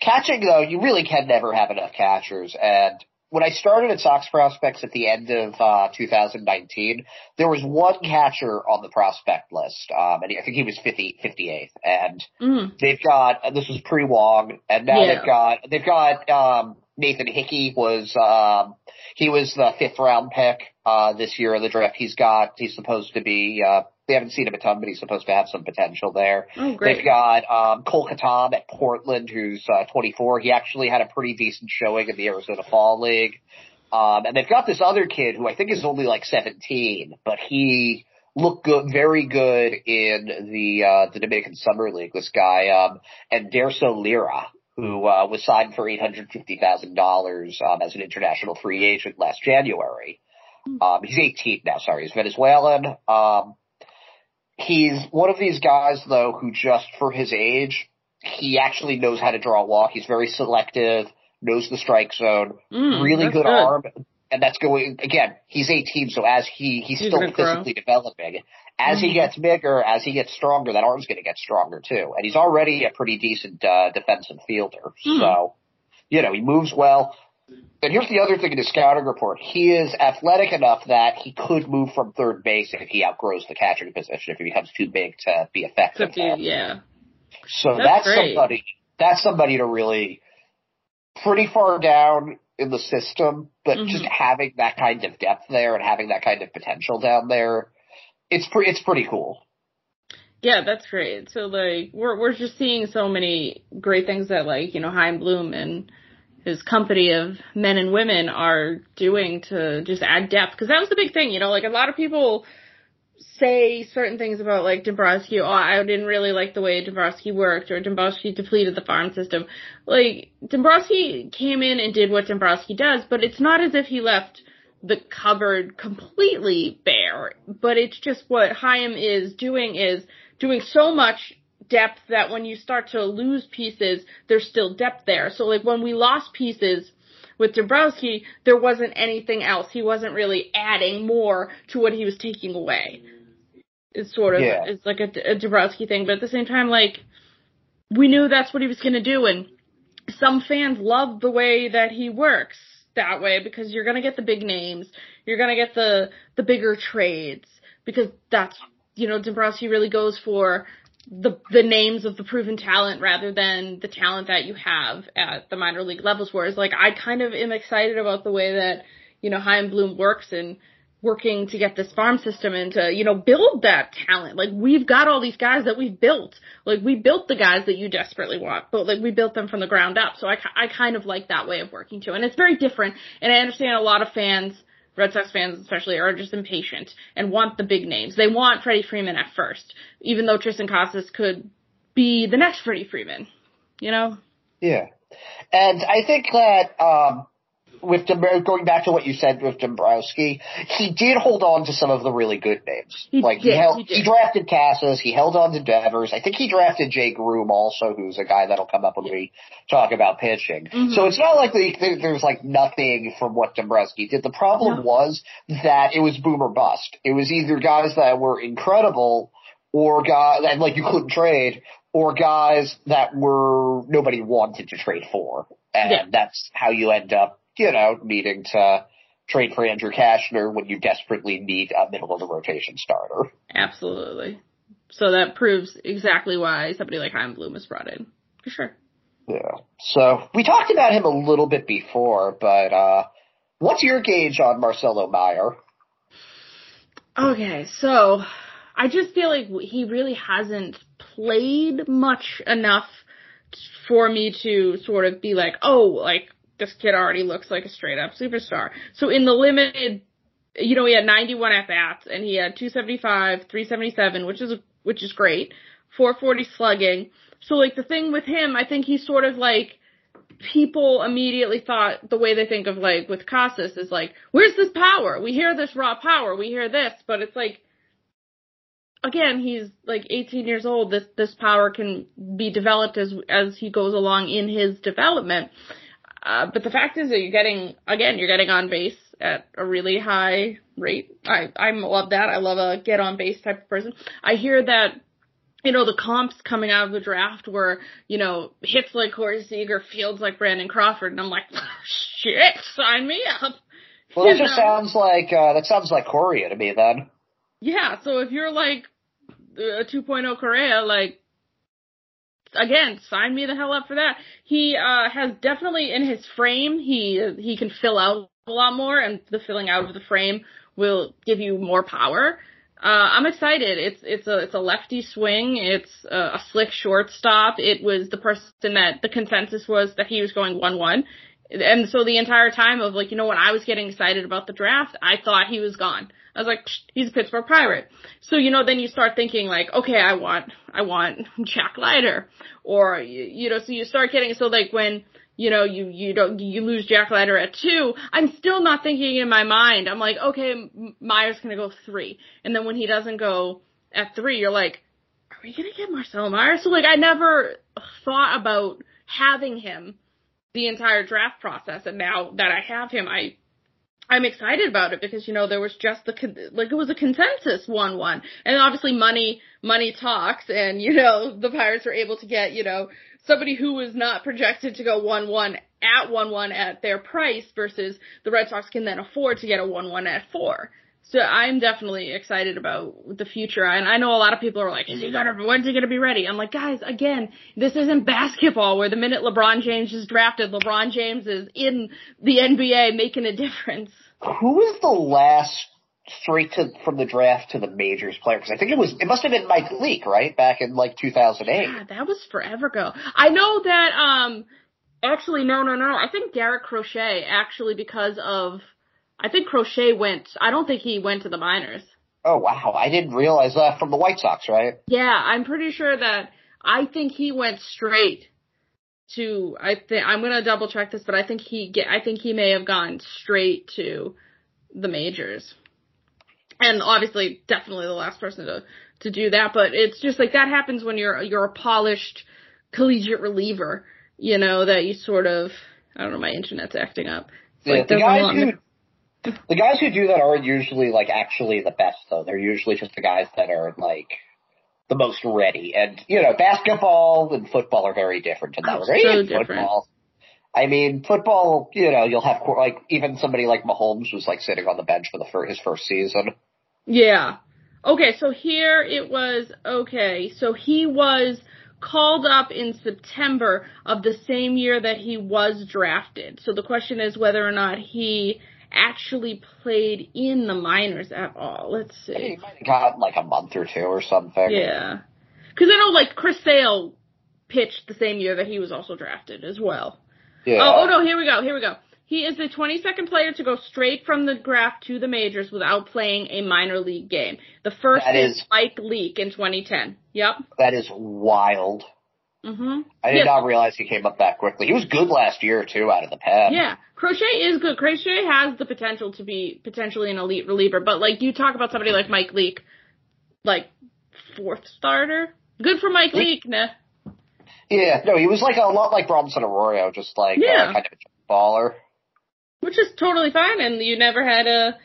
Speaker 3: catching though. You really can never have enough catchers. And when I started at Sox prospects at the end of uh 2019, there was one catcher on the prospect list, um, and I think he was 50, 58th, and
Speaker 2: Mm.
Speaker 3: They've got this was pre Wong, and now
Speaker 2: Yeah.
Speaker 3: they've got they've got um, Nathan Hickey was um, he was the fifth round pick uh, this year in the draft. He's got he's supposed to be uh, they haven't seen him a ton, but he's supposed to have some potential there.
Speaker 2: Oh, great.
Speaker 3: They've got um, Kole Cottam at Portland, who's uh, 24. He actually had a pretty decent showing in the Arizona Fall League. Um, and they've got this other kid who I think is only like 17, but he looked good, very good in the uh, the Dominican Summer League. This guy, um, Enderso Lira, who uh, was signed for eight hundred fifty thousand dollars um, as an international free agent last January. Um, he's 18 now. Sorry, he's Venezuelan. Um, he's one of these guys though who just for his age, he actually knows how to draw a walk. He's very selective, knows the strike zone,
Speaker 2: Mm,
Speaker 3: really good,
Speaker 2: good.
Speaker 3: arm. And that's going again. He's 18, so as he he's,
Speaker 2: He's
Speaker 3: still
Speaker 2: gonna grow.
Speaker 3: physically developing. As he
Speaker 2: Mhm.
Speaker 3: gets bigger, as he gets stronger, that arm's going to get stronger too. And he's already a pretty decent uh, defensive fielder.
Speaker 2: Hmm.
Speaker 3: So, you know, he moves well. And here's the other thing in his scouting report. He is athletic enough that he could move from third base if he outgrows the catching position, if he becomes too big to be effective.
Speaker 2: You, yeah.
Speaker 3: So
Speaker 2: That's
Speaker 3: that's, somebody, that's somebody to really pretty far down in the system, but
Speaker 2: Mhm.
Speaker 3: just having that kind of depth there and having that kind of potential down there, it's pretty, it's pretty cool.
Speaker 2: Yeah, that's great. So like we're we're just seeing so many great things that like, you know, Chaim Bloom and his company of men and women are doing to just add depth because that was the big thing, you know, like a lot of people say certain things about like Dombrowski, oh, I didn't really like the way Dombrowski worked or Dombrowski depleted the farm system. Like Dombrowski came in and did what Dombrowski does, but it's not as if he left the cupboard completely bare, but it's just what Chaim is doing is doing so much depth that when you start to lose pieces, there's still depth there. So like when we lost pieces with Dombrowski, there wasn't anything else. He wasn't really adding more to what he was taking away. It's sort of,
Speaker 3: Yeah.
Speaker 2: it's like a, a Dombrowski thing, but at the same time, like, we knew that's what he was gonna do and some fans love the way that he works that way because you're gonna get the big names, you're gonna get the the bigger trades because that's you know Dombrowski really goes for the the names of the proven talent rather than the talent that you have at the minor league levels. Whereas like I kind of am excited about the way that you know Chaim Bloom works and working to get this farm system and to, you know, build that talent. Like we've got all these guys that we've built. Like we built the guys that you desperately want, but like we built them from the ground up. So I, I kind of like that way of working too. And it's very different. And I understand a lot of fans, Red Sox fans especially, are just impatient and want the big names. They want Freddie Freeman at first, even though Triston Casas could be the next Freddie Freeman. You know?
Speaker 3: Yeah. And I think that, um, with going back to what you said with Dombrowski, he did hold on to some of the really good names.
Speaker 2: He
Speaker 3: like
Speaker 2: did,
Speaker 3: he held,
Speaker 2: he
Speaker 3: he drafted Casas, he held on to Devers. I think he drafted Jake Groome also, who's a guy that'll come up when we talk about pitching.
Speaker 2: Mhm.
Speaker 3: So it's not like the, there- there's like nothing from what Dombrowski did. The problem
Speaker 2: No.
Speaker 3: was that it was boom or bust. It was either guys that were incredible or guys that like you couldn't trade, or guys that were nobody wanted to trade for, and
Speaker 2: Yeah.
Speaker 3: that's how you end up, you know, needing to trade for Andrew Cashner when you desperately need a middle of the rotation starter.
Speaker 2: Absolutely. So that proves exactly why somebody like Chaim Bloom was brought in. For sure.
Speaker 3: Yeah. So we talked about him a little bit before, but uh what's your gauge on Marcelo Mayer?
Speaker 2: Okay, so I just feel like he really hasn't played much enough for me to sort of be like, oh, like this kid already looks like a straight up superstar. So in the limited, you know, he had 91 at bats and he had 275, 377, which is which is great, 440 slugging. So like the thing with him, I think he's sort of like people immediately thought the way they think of like with Casas is like, where's this power? We hear this raw power, we hear this, but it's like again, he's like 18 years old. This this power can be developed as as he goes along in his development. Uh, but the fact is that you're getting again, you're getting on base at a really high rate. I I love that. I love a get on base type of person. I hear that you know, the comps coming out of the draft were, you know, hits like Corey Seager, fields like Brandon Crawford, and I'm like, shit, sign me up.
Speaker 3: Well, that
Speaker 2: You
Speaker 3: just
Speaker 2: know?
Speaker 3: sounds like uh that sounds like Corey to me then.
Speaker 2: Yeah, so if you're like a 2.0 Correa, like, again, sign me the hell up for that. He, uh, has definitely in his frame, he, he can fill out a lot more and the filling out of the frame will give you more power. Uh, I'm excited. It's, it's a, it's a lefty swing. It's a, a slick shortstop. It was the person that the consensus was that he was going 1-1. And so the entire time of like, you know, when I was getting excited about the draft, I thought he was gone. I was like, he's a Pittsburgh Pirate. So, you know, then you start thinking like, okay, I want, I want Jack Leiter. Or, you, you know, so you start getting, so like when, you know, you, you don't, you lose Jack Leiter at two, I'm still not thinking in my mind. I'm like, okay, Mayer's gonna go three. And then when he doesn't go at three, you're like, are we gonna get Marcel Meyer? So like, I never thought about having him the entire draft process and now that I have him I I'm excited about it because you know there was just the con- like it was a consensus one one and obviously money money talks and you know the Pirates were able to get you know somebody who was not projected to go one one at one one at their price versus the Red Sox can then afford to get a one one at four. So I'm definitely excited about the future. And I know a lot of people are like, is he gonna, when's he gonna be ready? I'm like, guys, again, this isn't basketball where the minute LeBron James is drafted, LeBron James is in the NBA making a difference.
Speaker 3: Who was the last straight to from the draft to the majors player? Because I think it was it must have been Mike Leake, right? Back in like 2008.
Speaker 2: God, that was forever ago. I know that, um, actually, no, no, no. I think Garrett Crochet actually because of, I think Crochet went, I don't think he went to the minors.
Speaker 3: Oh wow, I didn't realize that from the White Sox, right?
Speaker 2: Yeah, I'm pretty sure that I think he went straight to I think I'm gonna double check this, but I think he get I think he may have gone straight to the majors. And obviously definitely the last person to to do that, but it's just like that happens when you're you're a polished collegiate reliever, you know, that you sort of I don't know, my internet's acting up. It's
Speaker 3: Yeah,
Speaker 2: like
Speaker 3: the who the guys who do that aren't usually like actually the best though. They're usually just the guys that are like the most ready. And you know, basketball and football are very different in that
Speaker 2: Oh,
Speaker 3: regard.
Speaker 2: so different.
Speaker 3: football. I mean, football. You know, you'll have like even somebody like Mahomes was like sitting on the bench for the for his first season.
Speaker 2: Yeah. Okay, so here it was, okay, so he was called up in September of the same year that he was drafted. So the question is whether or not he actually played in the minors at all. Let's
Speaker 3: He
Speaker 2: see.
Speaker 3: might have got like a month or two or something.
Speaker 2: Yeah. Cause I know like Chris Sale pitched the same year that he was also drafted as well.
Speaker 3: Yeah.
Speaker 2: Oh, oh no, here we go, here we go. He is the 22nd player to go straight from the draft to the majors without playing a minor league game. The first
Speaker 3: That
Speaker 2: is
Speaker 3: is-
Speaker 2: Mike Leake in 2010. Yep.
Speaker 3: That is wild.
Speaker 2: Mm-hmm.
Speaker 3: I did
Speaker 2: Yeah.
Speaker 3: not realize he came up that quickly. He was good last year too, out of the pen.
Speaker 2: Yeah, Crochet is good. Crochet has the potential to be potentially an elite reliever, but like you talk about somebody like Mike Leake, like fourth starter. Good for Mike Leake, nah.
Speaker 3: Yeah, no, he was like a lot like Bronson Arroyo, just like
Speaker 2: Yeah.
Speaker 3: uh, kind of a baller.
Speaker 2: which is totally fine, and you never had a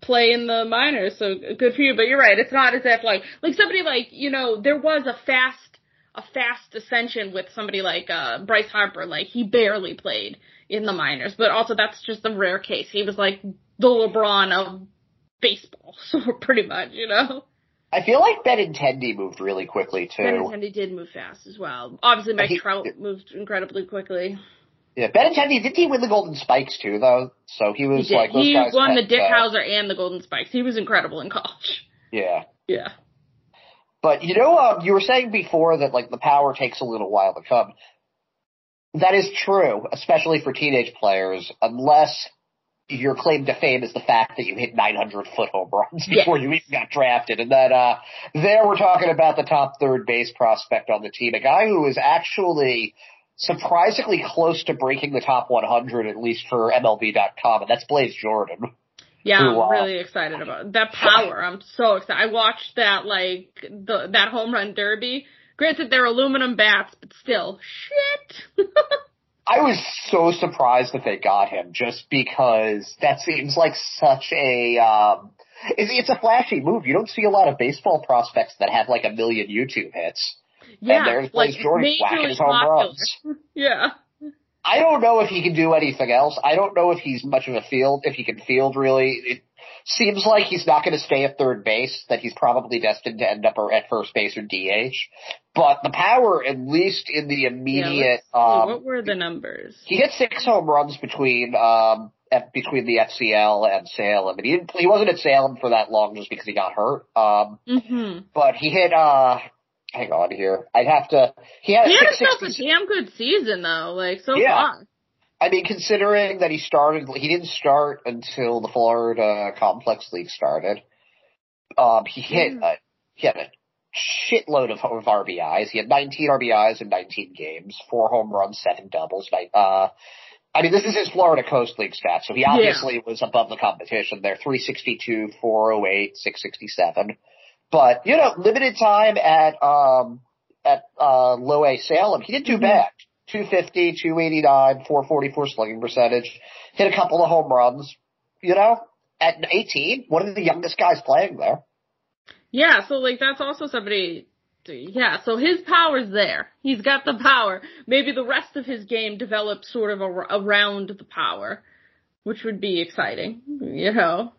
Speaker 2: play in the minors, so good for you. But you're right, it's not as if like like somebody like you know there was a fast a fast ascension with somebody like uh Bryce Harper, like he barely played in the minors, but also that's just a rare case. He was like the LeBron of baseball, so pretty much, you know.
Speaker 3: I feel like Benintendi moved really quickly too.
Speaker 2: Benintendi did move fast as well. Obviously, Mike
Speaker 3: He-
Speaker 2: Trout moved incredibly quickly.
Speaker 3: Yeah, Benintendi didn't he win the Golden Spikes too though? So he
Speaker 2: He
Speaker 3: was
Speaker 2: did.
Speaker 3: like those
Speaker 2: he won the Dick Howser and the Golden Spikes. He was incredible in college.
Speaker 3: Yeah.
Speaker 2: Yeah.
Speaker 3: But you know, um, you were saying before that like the power takes a little while to come. That is true, especially for teenage players, unless your claim to fame is the fact that you hit 900 foot home runs
Speaker 2: Yeah.
Speaker 3: before you even got drafted. And that, uh, there we're talking about the top third base prospect on the team, a guy who is actually surprisingly close to breaking the top 100, at least for MLB.com, and that's Blaze Jordan.
Speaker 2: Yeah, I'm
Speaker 3: uh,
Speaker 2: really excited about it. that power. I'm so excited. I watched that like the that home run derby. Granted, they're aluminum bats, but still, shit.
Speaker 3: I was so surprised that they got him just because that seems like such a um it's, it's a flashy move. You don't see a lot of baseball prospects that have like a million YouTube hits.
Speaker 2: yeah,
Speaker 3: and there's
Speaker 2: like
Speaker 3: Jordan whacking his home runs.
Speaker 2: Yeah,
Speaker 3: I don't know if he can do anything else. I don't know if he's much of a field, if he can field really. It seems like he's not going to stay at third base, that he's probably destined to end up at first base or DH. But the power, at least in the immediate,
Speaker 2: let's
Speaker 3: um,
Speaker 2: what were the numbers?
Speaker 3: he hit six home runs between um between the FCL and Salem, and he didn't. He wasn't at Salem for that long just because he got hurt. Um,
Speaker 2: Mm-hmm.
Speaker 3: but he hit. uh Hang on here. I'd have to. He had a
Speaker 2: He had himself a damn good season though. Like so
Speaker 3: Yeah.
Speaker 2: far.
Speaker 3: I mean, considering that he started, he didn't start until the Florida Complex League started. Um, he hit.
Speaker 2: Yeah.
Speaker 3: A, he had a shitload of, of RBIs. He had 19 RBIs in 19 games, four home runs, seven doubles. Uh, I mean, this is his Florida Coast League stats, so he
Speaker 2: Yeah.
Speaker 3: obviously was above the competition there. 362, 408, 667. But, you know, limited time at, um, at, uh, low A Salem, he didn't do
Speaker 2: Mhm.
Speaker 3: bad. 250, 289, 444 slugging percentage. Hit a couple of home runs. You know, at 18, one of the youngest guys playing there.
Speaker 2: Yeah, so like that's also somebody. Yeah, so his power's there. He's got the power. Maybe the rest of his game develops sort of ar- around the power, which would be exciting. You know.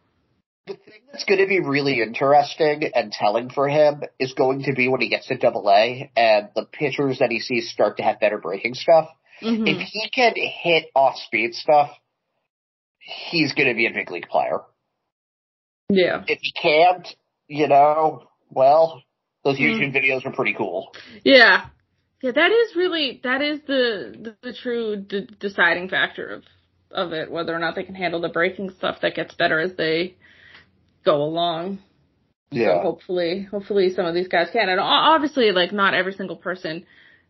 Speaker 3: The thing that's going to be really interesting and telling for him is going to be when he gets to Double A and the pitchers that he sees start to have better breaking stuff.
Speaker 2: hmm
Speaker 3: If he can hit off speed stuff, he's going to be a big league player.
Speaker 2: Yeah.
Speaker 3: If he can't, you know, well, those
Speaker 2: Mm.
Speaker 3: YouTube videos are pretty cool.
Speaker 2: Yeah. Yeah, that is really that is the the, the true d- deciding factor of of it, whether or not they can handle the breaking stuff that gets better as they go along. So hopefully, hopefully some of these guys can. And obviously, like not every single person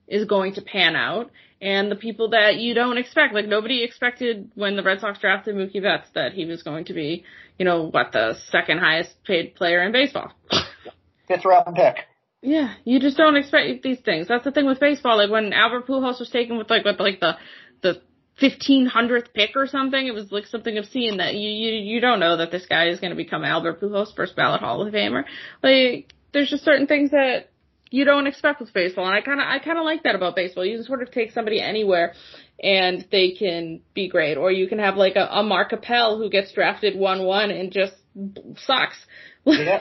Speaker 2: is going to pan out. And the people that you don't expect, like nobody expected when the Red Sox drafted Mookie Betts that he was going to be, you know, what the second highest paid player in baseball.
Speaker 3: Fifth round pick.
Speaker 2: Yeah, you just don't expect these things. That's the thing with baseball. Like when Albert Pujols was taken with like with like the the fifteen hundredth pick or something, it was like something obscene that you you you don't know that this guy is going to become Albert Pujols, first ballot Hall of Famer. Like there's just certain things that you don't expect with baseball, and I kind of I kind of like that about baseball. You can sort of take somebody anywhere, and they can be great, or you can have like a, a Mark Appel who gets drafted one one and just sucks.
Speaker 3: Yeah.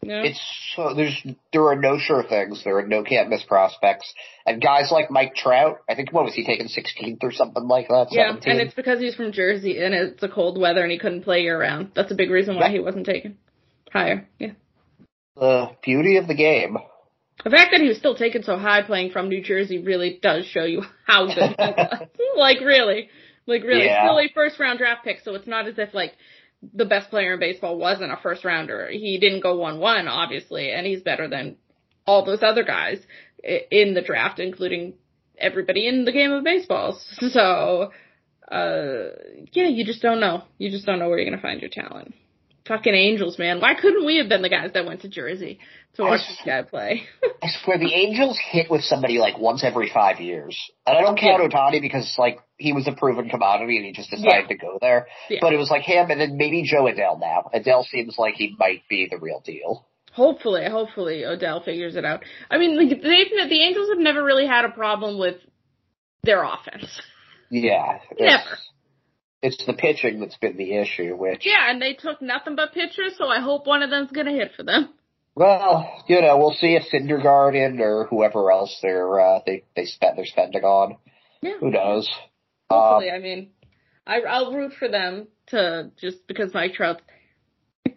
Speaker 3: It's so there's there are no sure things. There are no can't miss prospects, and guys like Mike Trout. I think what was he taken 16th or something like that?
Speaker 2: Yeah,
Speaker 3: 17th?
Speaker 2: and it's because he's from Jersey and it's a cold weather and he couldn't play year round. That's a big reason why he wasn't taken higher. Yeah.
Speaker 3: the beauty of the game.
Speaker 2: The fact that he was still taken so high playing from New Jersey really does show you how good he was. like really. Like really.
Speaker 3: Yeah.
Speaker 2: Still a first round draft pick, so it's not as if like the best player in baseball wasn't a first rounder. He didn't go one one, obviously, and he's better than all those other guys. in the draft, including everybody in the game of baseball. So, uh, yeah, you just don't know. You just don't know where you're gonna find your talent. Fucking Angels, man. Why couldn't we have been the guys that went to Jersey to watch this guy play?
Speaker 3: I swear the Angels hit with somebody like once every five years. And I don't count Ohtani because like he was a proven commodity and he just decided
Speaker 2: Yeah.
Speaker 3: to go there.
Speaker 2: Yeah.
Speaker 3: But it was like him and then maybe Jo Adell now. Adele seems like he might be the real deal.
Speaker 2: Hopefully, hopefully Adell figures it out. I mean, like, they've, the Angels have never really had a problem with their offense.
Speaker 3: Yeah.
Speaker 2: Never.
Speaker 3: It's the pitching that's been the issue, which
Speaker 2: Yeah, and they took nothing but pitchers, so I hope one of them's gonna hit for them.
Speaker 3: well, you know, we'll see if Syndergaard or whoever else they're uh, they they spend they're spending on.
Speaker 2: Yeah.
Speaker 3: Who knows?
Speaker 2: Hopefully,
Speaker 3: Um,
Speaker 2: I mean, I, I'll root for them to just because Mike Trout.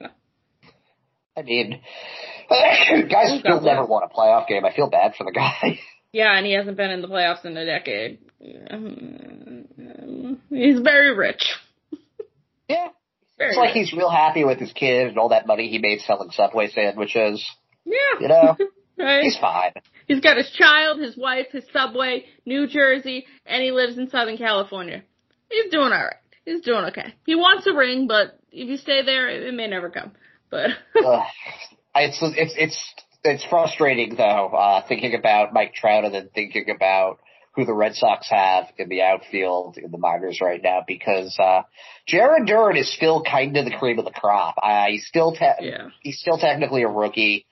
Speaker 3: I mean, guys still
Speaker 2: got
Speaker 3: never won a playoff game. I feel bad for the guy.
Speaker 2: Yeah, and he hasn't been in the playoffs in a decade. Um, He's very rich.
Speaker 3: yeah.
Speaker 2: Very
Speaker 3: It's like he's real happy with his kid and all that money he made selling Subway sandwiches.
Speaker 2: yeah,
Speaker 3: You know,
Speaker 2: right.
Speaker 3: he's fine.
Speaker 2: He's got his child, his wife, his subway, New Jersey, and he lives in Southern California. He's doing alright. He's doing okay. He wants a ring, but if you stay there, it may never come. But
Speaker 3: Ugh. it's it's it's it's frustrating though, uh, thinking about Mike Trout and then thinking about who the Red Sox have in the outfield in the minors right now because uh Jarren Duran is still kind of the cream of the crop. Uh, he's still te-
Speaker 2: yeah,
Speaker 3: he's still technically a rookie.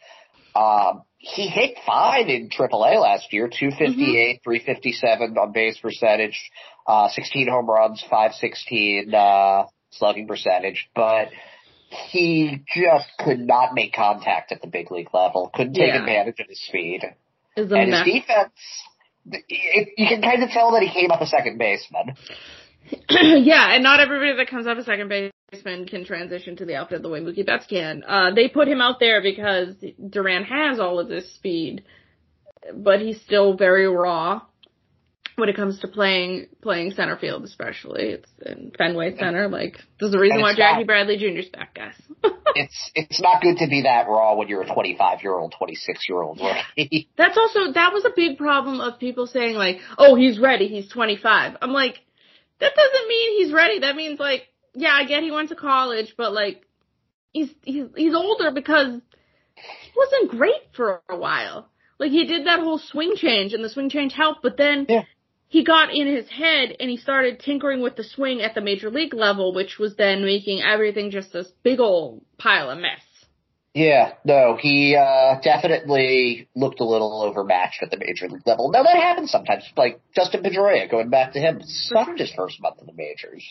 Speaker 3: Um, he hit fine in AAA last year, 258, 357 on base percentage, uh, 16 home runs, 516, uh, slugging percentage, but he just could not make contact at the big league level, couldn't take
Speaker 2: Yeah.
Speaker 3: advantage of his speed. And his defense, it, you can kind of tell that he came up a second baseman.
Speaker 2: yeah, and not everybody that comes up a second baseman can transition to the outfield the way Mookie Betts can. Uh, they put him out there because Duran has all of this speed, but he's still very raw when it comes to playing playing center field, especially. It's in Fenway Center. Like, there's a reason why Jackie
Speaker 3: not-
Speaker 2: Bradley Jr.'s back, guys.
Speaker 3: It's, it's not good to be that raw when you're a 25 year old, 26 year old rookie.
Speaker 2: That's also that was a big problem of people saying like, "Oh, he's ready. He's 25." I'm like, that doesn't mean he's ready. That means like, yeah, I get he went to college, but like, he's he's he's older because he wasn't great for a while. Like he did that whole swing change, and the swing change helped, but then
Speaker 3: Yeah.
Speaker 2: He got in his head and he started tinkering with the swing at the major league level, which was then making everything just this big old pile of mess.
Speaker 3: Yeah, no, he uh definitely looked a little overmatched at the major league level. Now that happens sometimes, like Dustin Pedroia, going back to him, sucked his first month in the majors.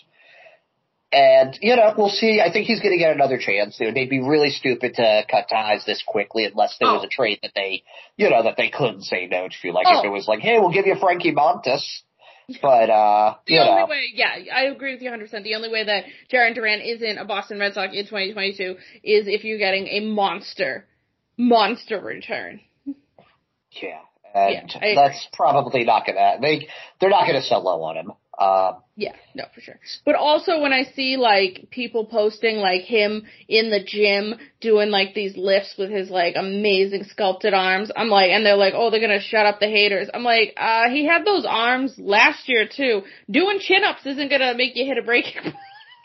Speaker 3: And, you know, we'll see. I think he's going to get another chance. They'd be really stupid to cut ties this quickly unless there was
Speaker 2: Oh.
Speaker 3: a trade that they, you know, that they couldn't say no to. Like
Speaker 2: Oh.
Speaker 3: if it was like, hey, we'll give you Frankie Montas. But, uh,
Speaker 2: The
Speaker 3: you
Speaker 2: only
Speaker 3: know,
Speaker 2: way, yeah, I agree with you 100%. The only way that Jarren Duran isn't a Boston Red Sox in 2022 is if you're getting a monster, monster return.
Speaker 3: yeah. And
Speaker 2: Yeah,
Speaker 3: that's probably not gonna, they, they're not gonna sell low on him. Um,
Speaker 2: Yeah, no, for sure. But also when I see like people posting like him in the gym doing like these lifts with his like amazing sculpted arms, I'm like, and they're like, oh, they're gonna shut up the haters. I'm like, uh, he had those arms last year too. Doing chin ups isn't gonna make you hit a breaking point.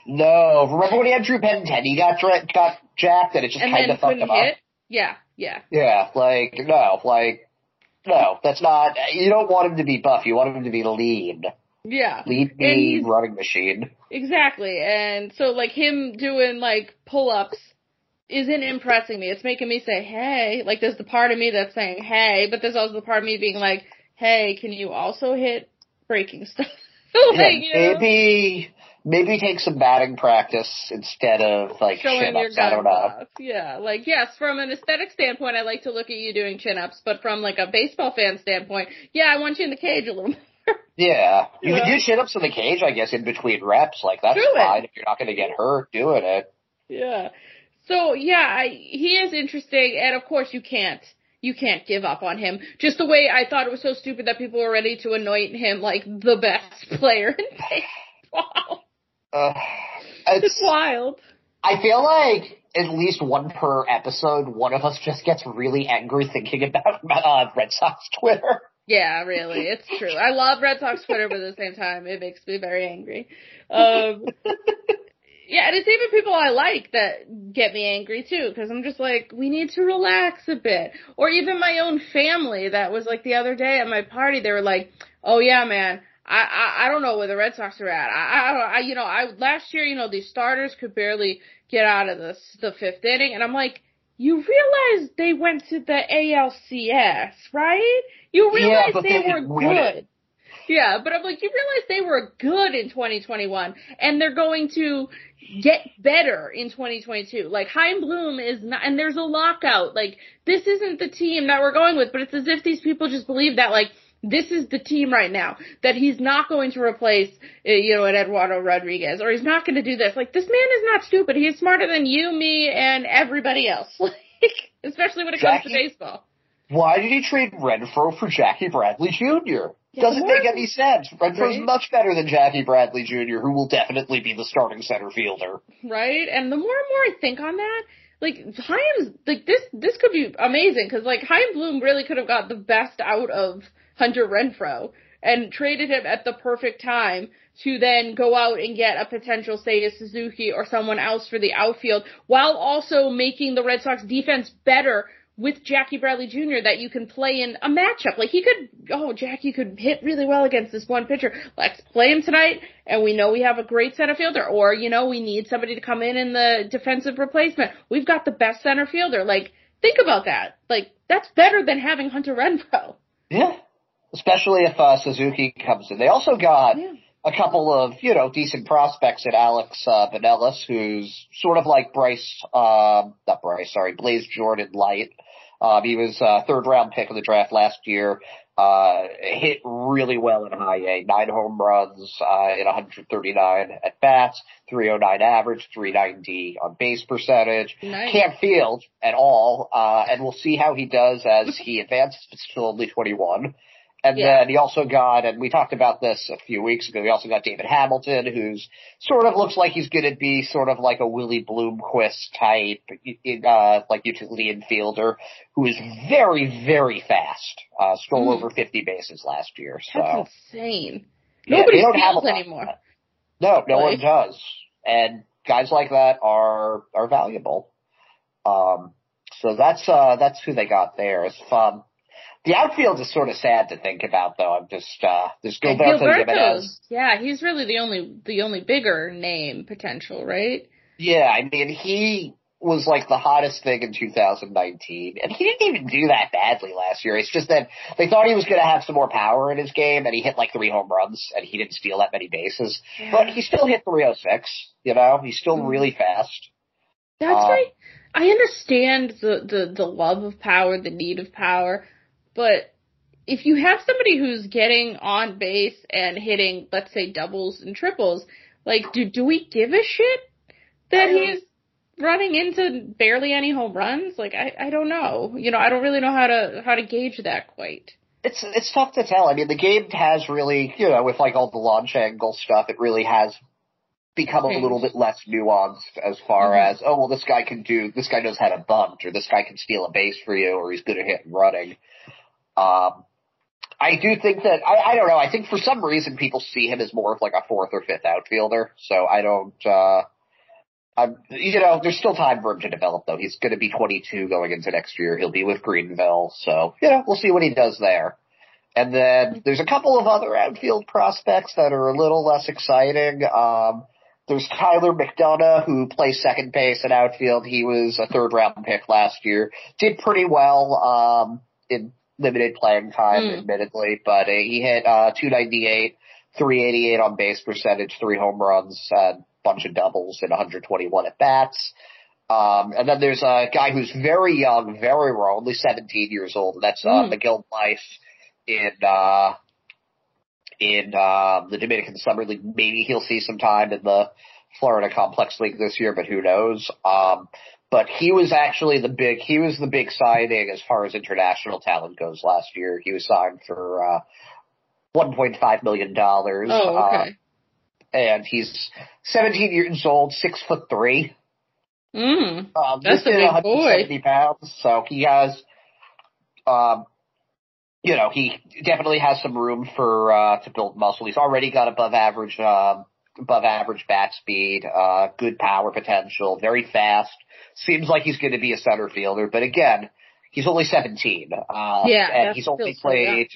Speaker 3: No, remember when he had Drew Benintendi? He got got jacked, and it just kind of fucked him
Speaker 2: hit.
Speaker 3: up.
Speaker 2: Yeah, yeah.
Speaker 3: Yeah, like no, like no, that's not. You don't want him to be buff. You want him to be lean,
Speaker 2: Yeah.
Speaker 3: lean
Speaker 2: And
Speaker 3: me running machine.
Speaker 2: Exactly. And so like him doing like pull ups isn't impressing me. It's making me say, Hey, like there's the part of me that's saying, Hey, but there's also the part of me being like, Hey, can you also hit breaking stuff? like,
Speaker 3: Yeah,
Speaker 2: you know,
Speaker 3: maybe maybe take some batting practice instead of like
Speaker 2: showing
Speaker 3: chin
Speaker 2: your
Speaker 3: ups. I don't know.
Speaker 2: off. Yeah. Like yes, from an aesthetic standpoint I like to look at you doing chin ups, but from like a baseball fan standpoint, yeah, I want you in the cage a little.
Speaker 3: Yeah, you
Speaker 2: Yeah.
Speaker 3: can do chin ups in the cage, I guess, in between reps. Like that's
Speaker 2: Do it.
Speaker 3: fine if you're not going to get hurt doing it.
Speaker 2: Yeah. So yeah, I, he is interesting, and of course you can't you can't give up on him. Just the way I thought it was so stupid that people were ready to anoint him like the best player in baseball.
Speaker 3: Uh,
Speaker 2: It's
Speaker 3: it's
Speaker 2: wild.
Speaker 3: I feel like at least one per episode, one of us just gets really angry thinking about uh, Red Sox Twitter.
Speaker 2: Yeah, really, it's true. I love Red Sox Twitter, but at the same time, it makes me very angry. Um, yeah, and it's even people I like that get me angry too, because I'm just like, we need to relax a bit. Or even my own family that was like the other day at my party, they were like, oh yeah, man, I, I, I don't know where the Red Sox are at. I, I, I, you know, I, last year, you know, these starters could barely get out of the, the fifth inning, and I'm like, you realize they went to the ALCS, right? You realize
Speaker 3: yeah,
Speaker 2: they,
Speaker 3: they
Speaker 2: were good. Yeah, but I'm like, you realize they were good in 2021, and they're going to get better in 2022. Like Chaim Bloom is not, and there's a lockout. Like this isn't the team that we're going with, but it's as if these people just believe that like this is the team right now that he's not going to replace, uh, you know, an Eduardo Rodriguez or he's not going to do this. Like this man is not stupid. He's smarter than you, me, and everybody else. Like especially when it
Speaker 3: Jackie,
Speaker 2: comes to baseball.
Speaker 3: Why did he trade Renfroe for Jackie Bradley Jr.?
Speaker 2: Yeah,
Speaker 3: Doesn't make any sense. Renfroe's
Speaker 2: Right.
Speaker 3: much better than Jackie Bradley Jr., who will definitely be the starting center fielder.
Speaker 2: right? And the more and more I think on that, like Chaim's like this this could be amazing because like Chaim Bloom really could have got the best out of Hunter Renfroe and traded him at the perfect time to then go out and get a potential Seiya Suzuki or someone else for the outfield while also making the Red Sox defense better with Jackie Bradley Jr. that you can play in a matchup. Like he could, oh, Jackie could hit really well against this one pitcher. Let's play him tonight, and we know we have a great center fielder. Or, you know, we need somebody to come in in the defensive replacement. We've got the best center fielder. Like, think about that. Like, that's better than having Hunter Renfroe.
Speaker 3: Yeah. Especially if uh, Suzuki comes in. They also got
Speaker 2: Yeah.
Speaker 3: a couple of, you know, decent prospects in Alex uh, Binelas, who's sort of like Bryce, um, not Bryce, sorry, Blaze Jordan Light. Um, he was uh, third round pick of the draft last year. Uh, hit really well in high A, nine home runs, uh, in 139 at bats, 309 average, 390 on base percentage.
Speaker 2: Nice.
Speaker 3: Can't field at all, uh, and we'll see how he does as he advances, but still only 21. And
Speaker 2: Yeah.
Speaker 3: then he also got, and we talked about this a few weeks ago, he also got David Hamilton, who's sort of looks like he's going to be sort of like a Willie Bloomquist type, uh, like utility infielder, who is very, very fast. Uh, stole
Speaker 2: Mm.
Speaker 3: over 50 bases last year, so.
Speaker 2: That's insane. Nobody
Speaker 3: they don't have a
Speaker 2: steals anymore.
Speaker 3: No, no
Speaker 2: Really?
Speaker 3: one does. And guys like that are, are valuable. Um, so that's, uh, that's who they got there. It's fun. The outfield is sort of sad to think about though. I'm just, uh, there's
Speaker 2: And
Speaker 3: Gilberto Jimenez.
Speaker 2: yeah, he's really the only the only bigger name potential, right?
Speaker 3: Yeah, I mean, he was like the hottest thing in 2019, and he didn't even do that badly last year. It's just that they thought he was going to have some more power in his game, and he hit like three home runs, and he didn't steal that many bases. But he still hit 306, you know? He's still
Speaker 2: Mhm.
Speaker 3: really fast.
Speaker 2: That's
Speaker 3: Um,
Speaker 2: right. I understand the, the, the love of power, the need of power, but if you have somebody who's getting on base and hitting, let's say, doubles and triples, like, do, do we give a shit that he's running into barely any home runs? Like, I, I don't know. You know, I don't really know how to, how to gauge that quite.
Speaker 3: It's it's tough to tell. I mean, the game has really, you know, with like all the launch angle stuff, it really has become a little bit less nuanced as far
Speaker 2: Mhm.
Speaker 3: as, oh well, this guy can do, this guy knows how to bunt, or this guy can steal a base for you, or he's good at hitting running. Um, I do think that I, I don't know. I think for some reason people see him as more of like a fourth or fifth outfielder. So I don't. uh I'm, you know, there's still time for him to develop though. He's going to be 22 going into next year. He'll be with Greenville, so you know, we'll see what he does there. And then there's a couple of other outfield prospects that are a little less exciting. Um, there's Tyler McDonough who plays second base in outfield. He was a third round pick last year. Did pretty well um, in limited playing time,
Speaker 2: Mm.
Speaker 3: admittedly, but uh, he hit uh, 298, 388 on base percentage, three home runs, a bunch of doubles, and 121 at bats. Um, and then there's a guy who's very young, very raw, only 17 years old, and that's uh,
Speaker 2: Mm.
Speaker 3: Miguel Bleis in uh, in uh, the Dominican Summer League. Maybe he'll see some time in the Florida Complex League this year, but who knows? Um, but he was actually the big he was the big signing as far as international talent goes last year. He was signed for uh, 1.5 million dollars.
Speaker 2: Oh,
Speaker 3: Uh,
Speaker 2: okay.
Speaker 3: and he's 17 years old, six foot three.
Speaker 2: Mm.
Speaker 3: Um,
Speaker 2: That's a big
Speaker 3: 170 pounds, so he has, um, you know, he definitely has some room for uh, to build muscle. He's already got above average, um, above average bat speed, uh, good power potential, very fast. Seems like he's going to be a center fielder, but again, he's only 17. Uh,
Speaker 2: Yeah,
Speaker 3: and he's only
Speaker 2: still so
Speaker 3: played.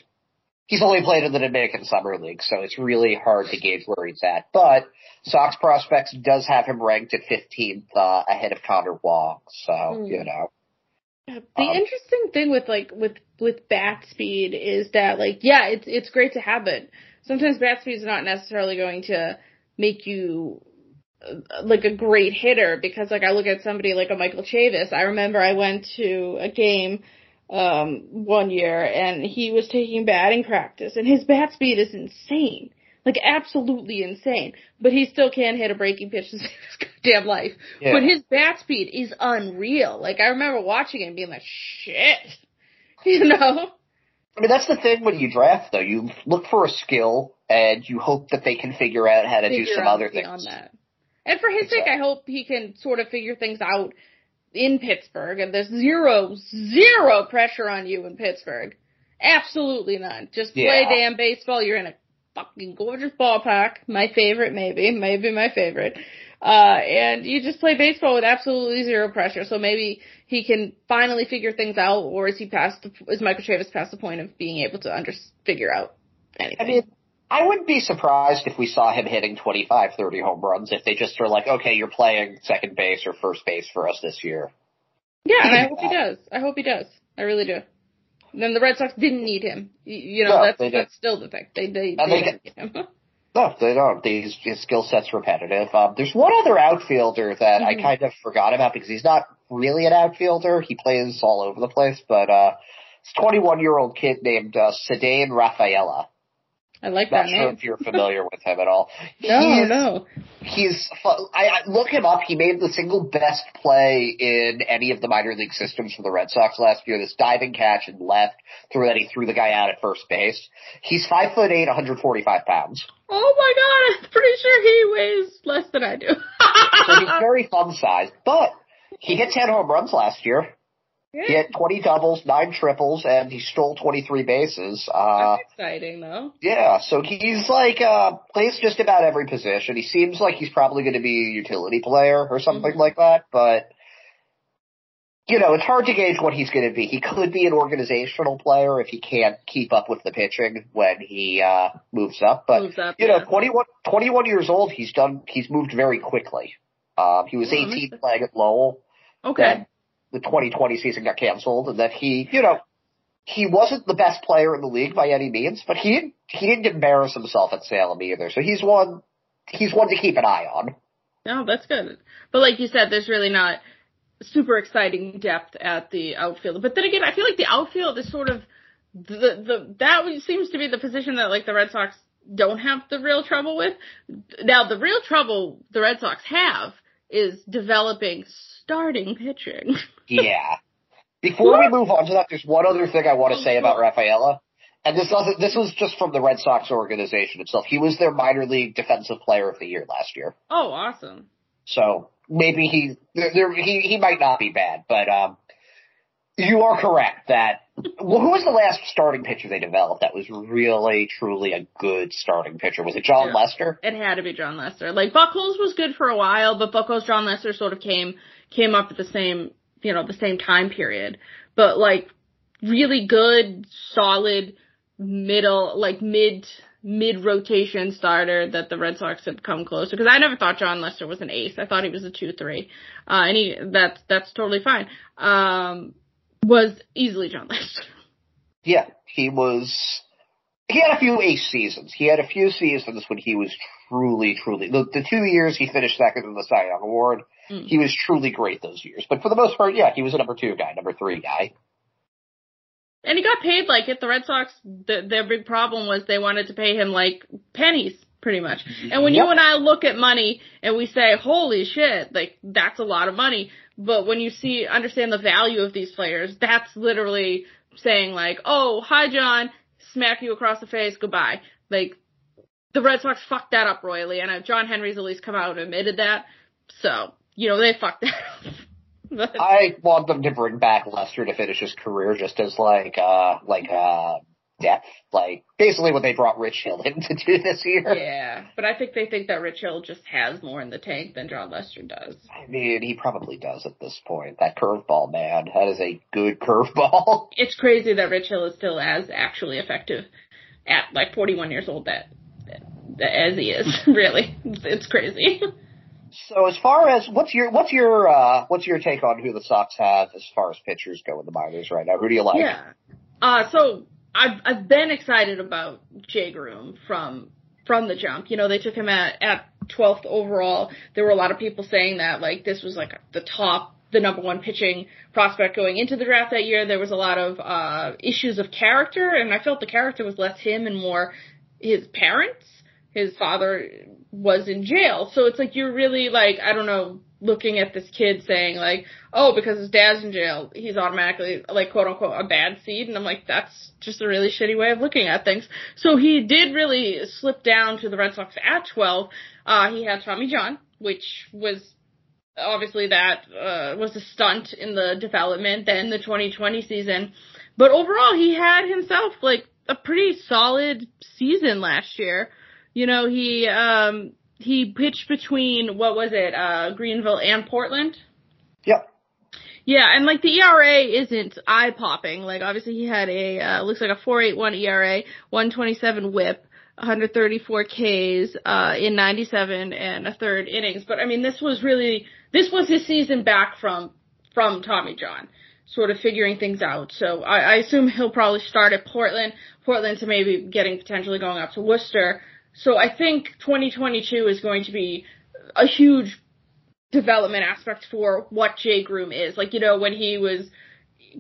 Speaker 3: He's only played in the Dominican Summer League, so it's really hard to gauge where he's at. But Sox prospects does have him ranked at 15th uh, ahead of Connor Wong, so
Speaker 2: Hmm.
Speaker 3: you know.
Speaker 2: The
Speaker 3: Um,
Speaker 2: interesting thing with like with with bat speed is that like yeah, it's it's great to have it. Sometimes bat speed is not necessarily going to make you uh, like a great hitter because like I look at somebody like a Michael Chavis. I remember I went to a game um one year and he was taking batting practice and his bat speed is insane. Like absolutely insane. But he still can't hit a breaking pitch to save his goddamn life.
Speaker 3: Yeah.
Speaker 2: But his bat speed is unreal. Like I remember watching him being like, shit. You know?
Speaker 3: I mean, that's the thing when you draft, though. You look for a skill, and you hope that they can figure out how to do some other things.
Speaker 2: that. And for his sake, I hope he can sort of figure things out in Pittsburgh. And there's zero, zero pressure on you in Pittsburgh. Absolutely none. Just play
Speaker 3: Yeah.
Speaker 2: damn baseball. You're in a fucking gorgeous ballpark. My favorite, maybe. Maybe my favorite. Uh, and you just play baseball with absolutely zero pressure. So maybe he can finally figure things out, or is he past the, is Michael Chavis past the point of being able to under, figure out anything?
Speaker 3: I mean, I wouldn't be surprised if we saw him hitting 25, 30 home runs if they just are like, okay, you're playing second base or first base for us this year.
Speaker 2: Yeah, and I hope he does. I hope he does. I really do. And then the Red Sox didn't need him. You know,
Speaker 3: No,
Speaker 2: that's that's still the thing. They they,
Speaker 3: And
Speaker 2: they
Speaker 3: they
Speaker 2: didn't need him.
Speaker 3: No, they don't. His, his skill set's repetitive. Um, there's one other outfielder that I
Speaker 2: Mhm.
Speaker 3: kind of forgot about because he's not really an outfielder. He plays all over the place, but uh, it's a 21 year old kid named uh, Ceddanne Rafaela.
Speaker 2: I like that name.
Speaker 3: I'm Not
Speaker 2: that
Speaker 3: sure
Speaker 2: name.
Speaker 3: if you're familiar with him at all.
Speaker 2: No,
Speaker 3: He's-
Speaker 2: no.
Speaker 3: He's I, I look him up. He made the single best play in any of the minor league systems for the Red Sox last year. This diving catch and left through that he threw the guy out at first base. He's five foot eight, 145 pounds.
Speaker 2: Oh my god, I'm pretty sure he weighs less than I do.
Speaker 3: So he's very fun sized, but he hit 10 home runs last year. He
Speaker 2: Yeah,
Speaker 3: had 20 doubles, 9 triples, and he stole 23 bases. Uh,
Speaker 2: That's exciting though.
Speaker 3: yeah, so he's like, uh, plays just about every position. He seems like he's probably going to be a utility player or something
Speaker 2: Mhm.
Speaker 3: like that, but, you know, it's hard to gauge what he's going to be. He could be an organizational player if he can't keep up with the pitching when he, uh, moves up, but,
Speaker 2: Moves up,
Speaker 3: you know,
Speaker 2: yeah.
Speaker 3: 21, 21 years old, he's done, he's moved very quickly. Um, he was
Speaker 2: Well,
Speaker 3: 18
Speaker 2: that's-
Speaker 3: playing at Lowell
Speaker 2: Okay.
Speaker 3: then the 2020 season got canceled, and that he, you know, he wasn't the best player in the league by any means, but he didn't he didn't embarrass himself at Salem either. So he's one he's one to keep an eye on.
Speaker 2: No, that's good. But like you said, there's really not super exciting depth at the outfield. But then again, I feel like the outfield is sort of the the that seems to be the position that like the Red Sox don't have the real trouble with. Now the real trouble the Red Sox have is developing starting pitching.
Speaker 3: Yeah. Before we move on to that, there's one other thing I want to say about Rafaela. And this doesn't this was just from the Red Sox organization itself. He was their minor league defensive player of the year last year.
Speaker 2: oh, awesome.
Speaker 3: So maybe he there, there, he he might not be bad, but um you are correct that well, who was the last starting pitcher they developed that was really truly a good starting pitcher? Was it John
Speaker 2: Yeah.
Speaker 3: Lester?
Speaker 2: It had to be Jon Lester. Like Buchholz was good for a while, but Buchholz Jon Lester sort of came came up at the same you know the same time period. But like really good, solid middle like mid mid rotation starter that the Red Sox had come close to because I never thought Jon Lester was an ace. I thought he was a two three, uh, and he that's that's totally fine. Um, was easily John Lester.
Speaker 3: Yeah, he was. He had a few ace seasons. He had a few seasons when he was truly, truly. The, the two years he finished second in the Cy Young Award,
Speaker 2: Mm.
Speaker 3: he was truly great those years. But for the most part, yeah, he was a number two guy, number three guy.
Speaker 2: And he got paid like it. The Red Sox, the, their big problem was they wanted to pay him like pennies, pretty much. And when you and I look at money and we say, holy shit, like that's a lot of money. But when you see, understand the value of these players, that's literally saying like, oh, hi John, smack you across the face, goodbye. Like, the Red Sox fucked that up royally, and uh, John Henry's at least come out and admitted that. So, you know, they fucked that up. But-
Speaker 3: I want them to bring back Lester to finish his career just as like uh like uh depth, like basically what they brought Rich Hill in to do this year.
Speaker 2: yeah, but I think they think that Rich Hill just has more in the tank than Jon Lester does.
Speaker 3: I mean, he probably does at this point. That curveball, man, that is a good curveball.
Speaker 2: It's crazy that Rich Hill is still as actually effective at like 41 years old that, that as he is. Really, it's, it's crazy.
Speaker 3: So as far as what's your what's your uh what's your take on who the Sox have as far as pitchers go in the minors right now? Who do you like?
Speaker 2: Yeah. Uh, so I've I've been excited about Jay Groome from from the jump. You know, they took him at at 12th overall. There were a lot of people saying that like this was like the top the number one pitching prospect going into the draft that year. There was a lot of uh issues of character and I felt the character was less him and more his parents. His father was in jail. So it's like you're really like I don't know looking at this kid saying like, oh, because his dad's in jail, he's automatically like quote unquote a bad seed. And I'm like, that's just a really shitty way of looking at things. So he did really slip down to the Red Sox at 12. Uh, he had Tommy John, which was obviously that, uh, was a stunt in the development then the 2020 season. But overall, he had himself like a pretty solid season last year. You know, he, um, he pitched between what was it, uh, Greenville and Portland.
Speaker 3: Yep.
Speaker 2: Yeah, and like the ERA isn't eye popping. Like obviously he had a uh, looks like a 4.81 ERA, 127 WHIP, 134 Ks uh, in 97 and a third innings. But I mean, this was really this was his season back from from Tommy John, sort of figuring things out. So I, I assume he'll probably start at Portland, Portland to maybe getting potentially going up to Worcester. So I think 2022 is going to be a huge development aspect for what Jay Groome is. Like, you know, when he was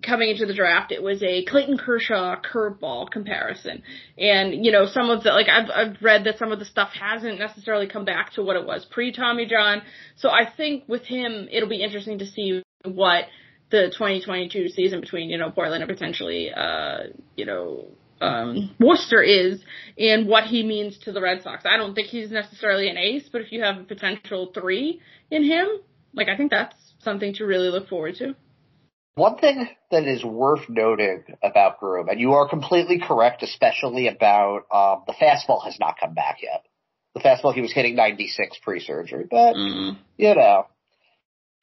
Speaker 2: coming into the draft, it was a Clayton Kershaw curveball comparison. And, you know, some of the, like, I've, I've read that some of the stuff hasn't necessarily come back to what it was pre Tommy John. So I think with him, it'll be interesting to see what the 2022 season between, you know, Portland and potentially, uh, you know, um, Worcester is and what he means to the Red Sox. I don't think he's necessarily an ace, but if you have a potential three in him, like I think that's something to really look forward to.
Speaker 3: One thing that is worth noting about Groome, and you are completely correct, especially about um, the fastball has not come back yet. The fastball he was hitting 96 pre-surgery, but
Speaker 2: Mm.
Speaker 3: you know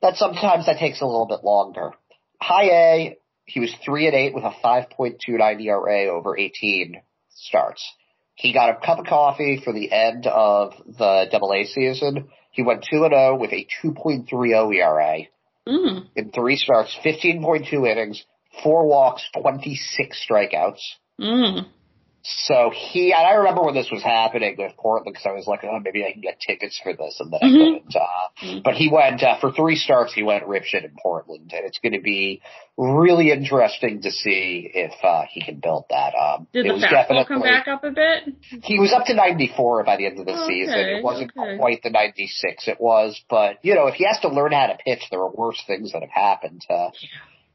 Speaker 3: that sometimes that takes a little bit longer. High A, he was three and eight with a 5.29 ERA over 18 starts. He got a cup of coffee for the end of the Double A season. He went two and zero with a 2.30 ERA
Speaker 2: Mm.
Speaker 3: in three starts, 15.2 innings, four walks, 26 strikeouts.
Speaker 2: Mm.
Speaker 3: So he, and I remember when this was happening with Portland because I was like, oh, maybe I can get tickets for this, and then I
Speaker 2: Mhm.
Speaker 3: couldn't. Uh, but he went uh, for three starts. He went ripshit in Portland, and it's going to be really interesting to see if uh, he can build that. Um,
Speaker 2: Did
Speaker 3: it
Speaker 2: the
Speaker 3: was
Speaker 2: fastball come back up a bit?
Speaker 3: He was up to 94 by the end of the
Speaker 2: Okay,
Speaker 3: season. It wasn't
Speaker 2: okay.
Speaker 3: quite the 96 it was, but you know, if he has to learn how to pitch, there are worse things that have happened. Uh,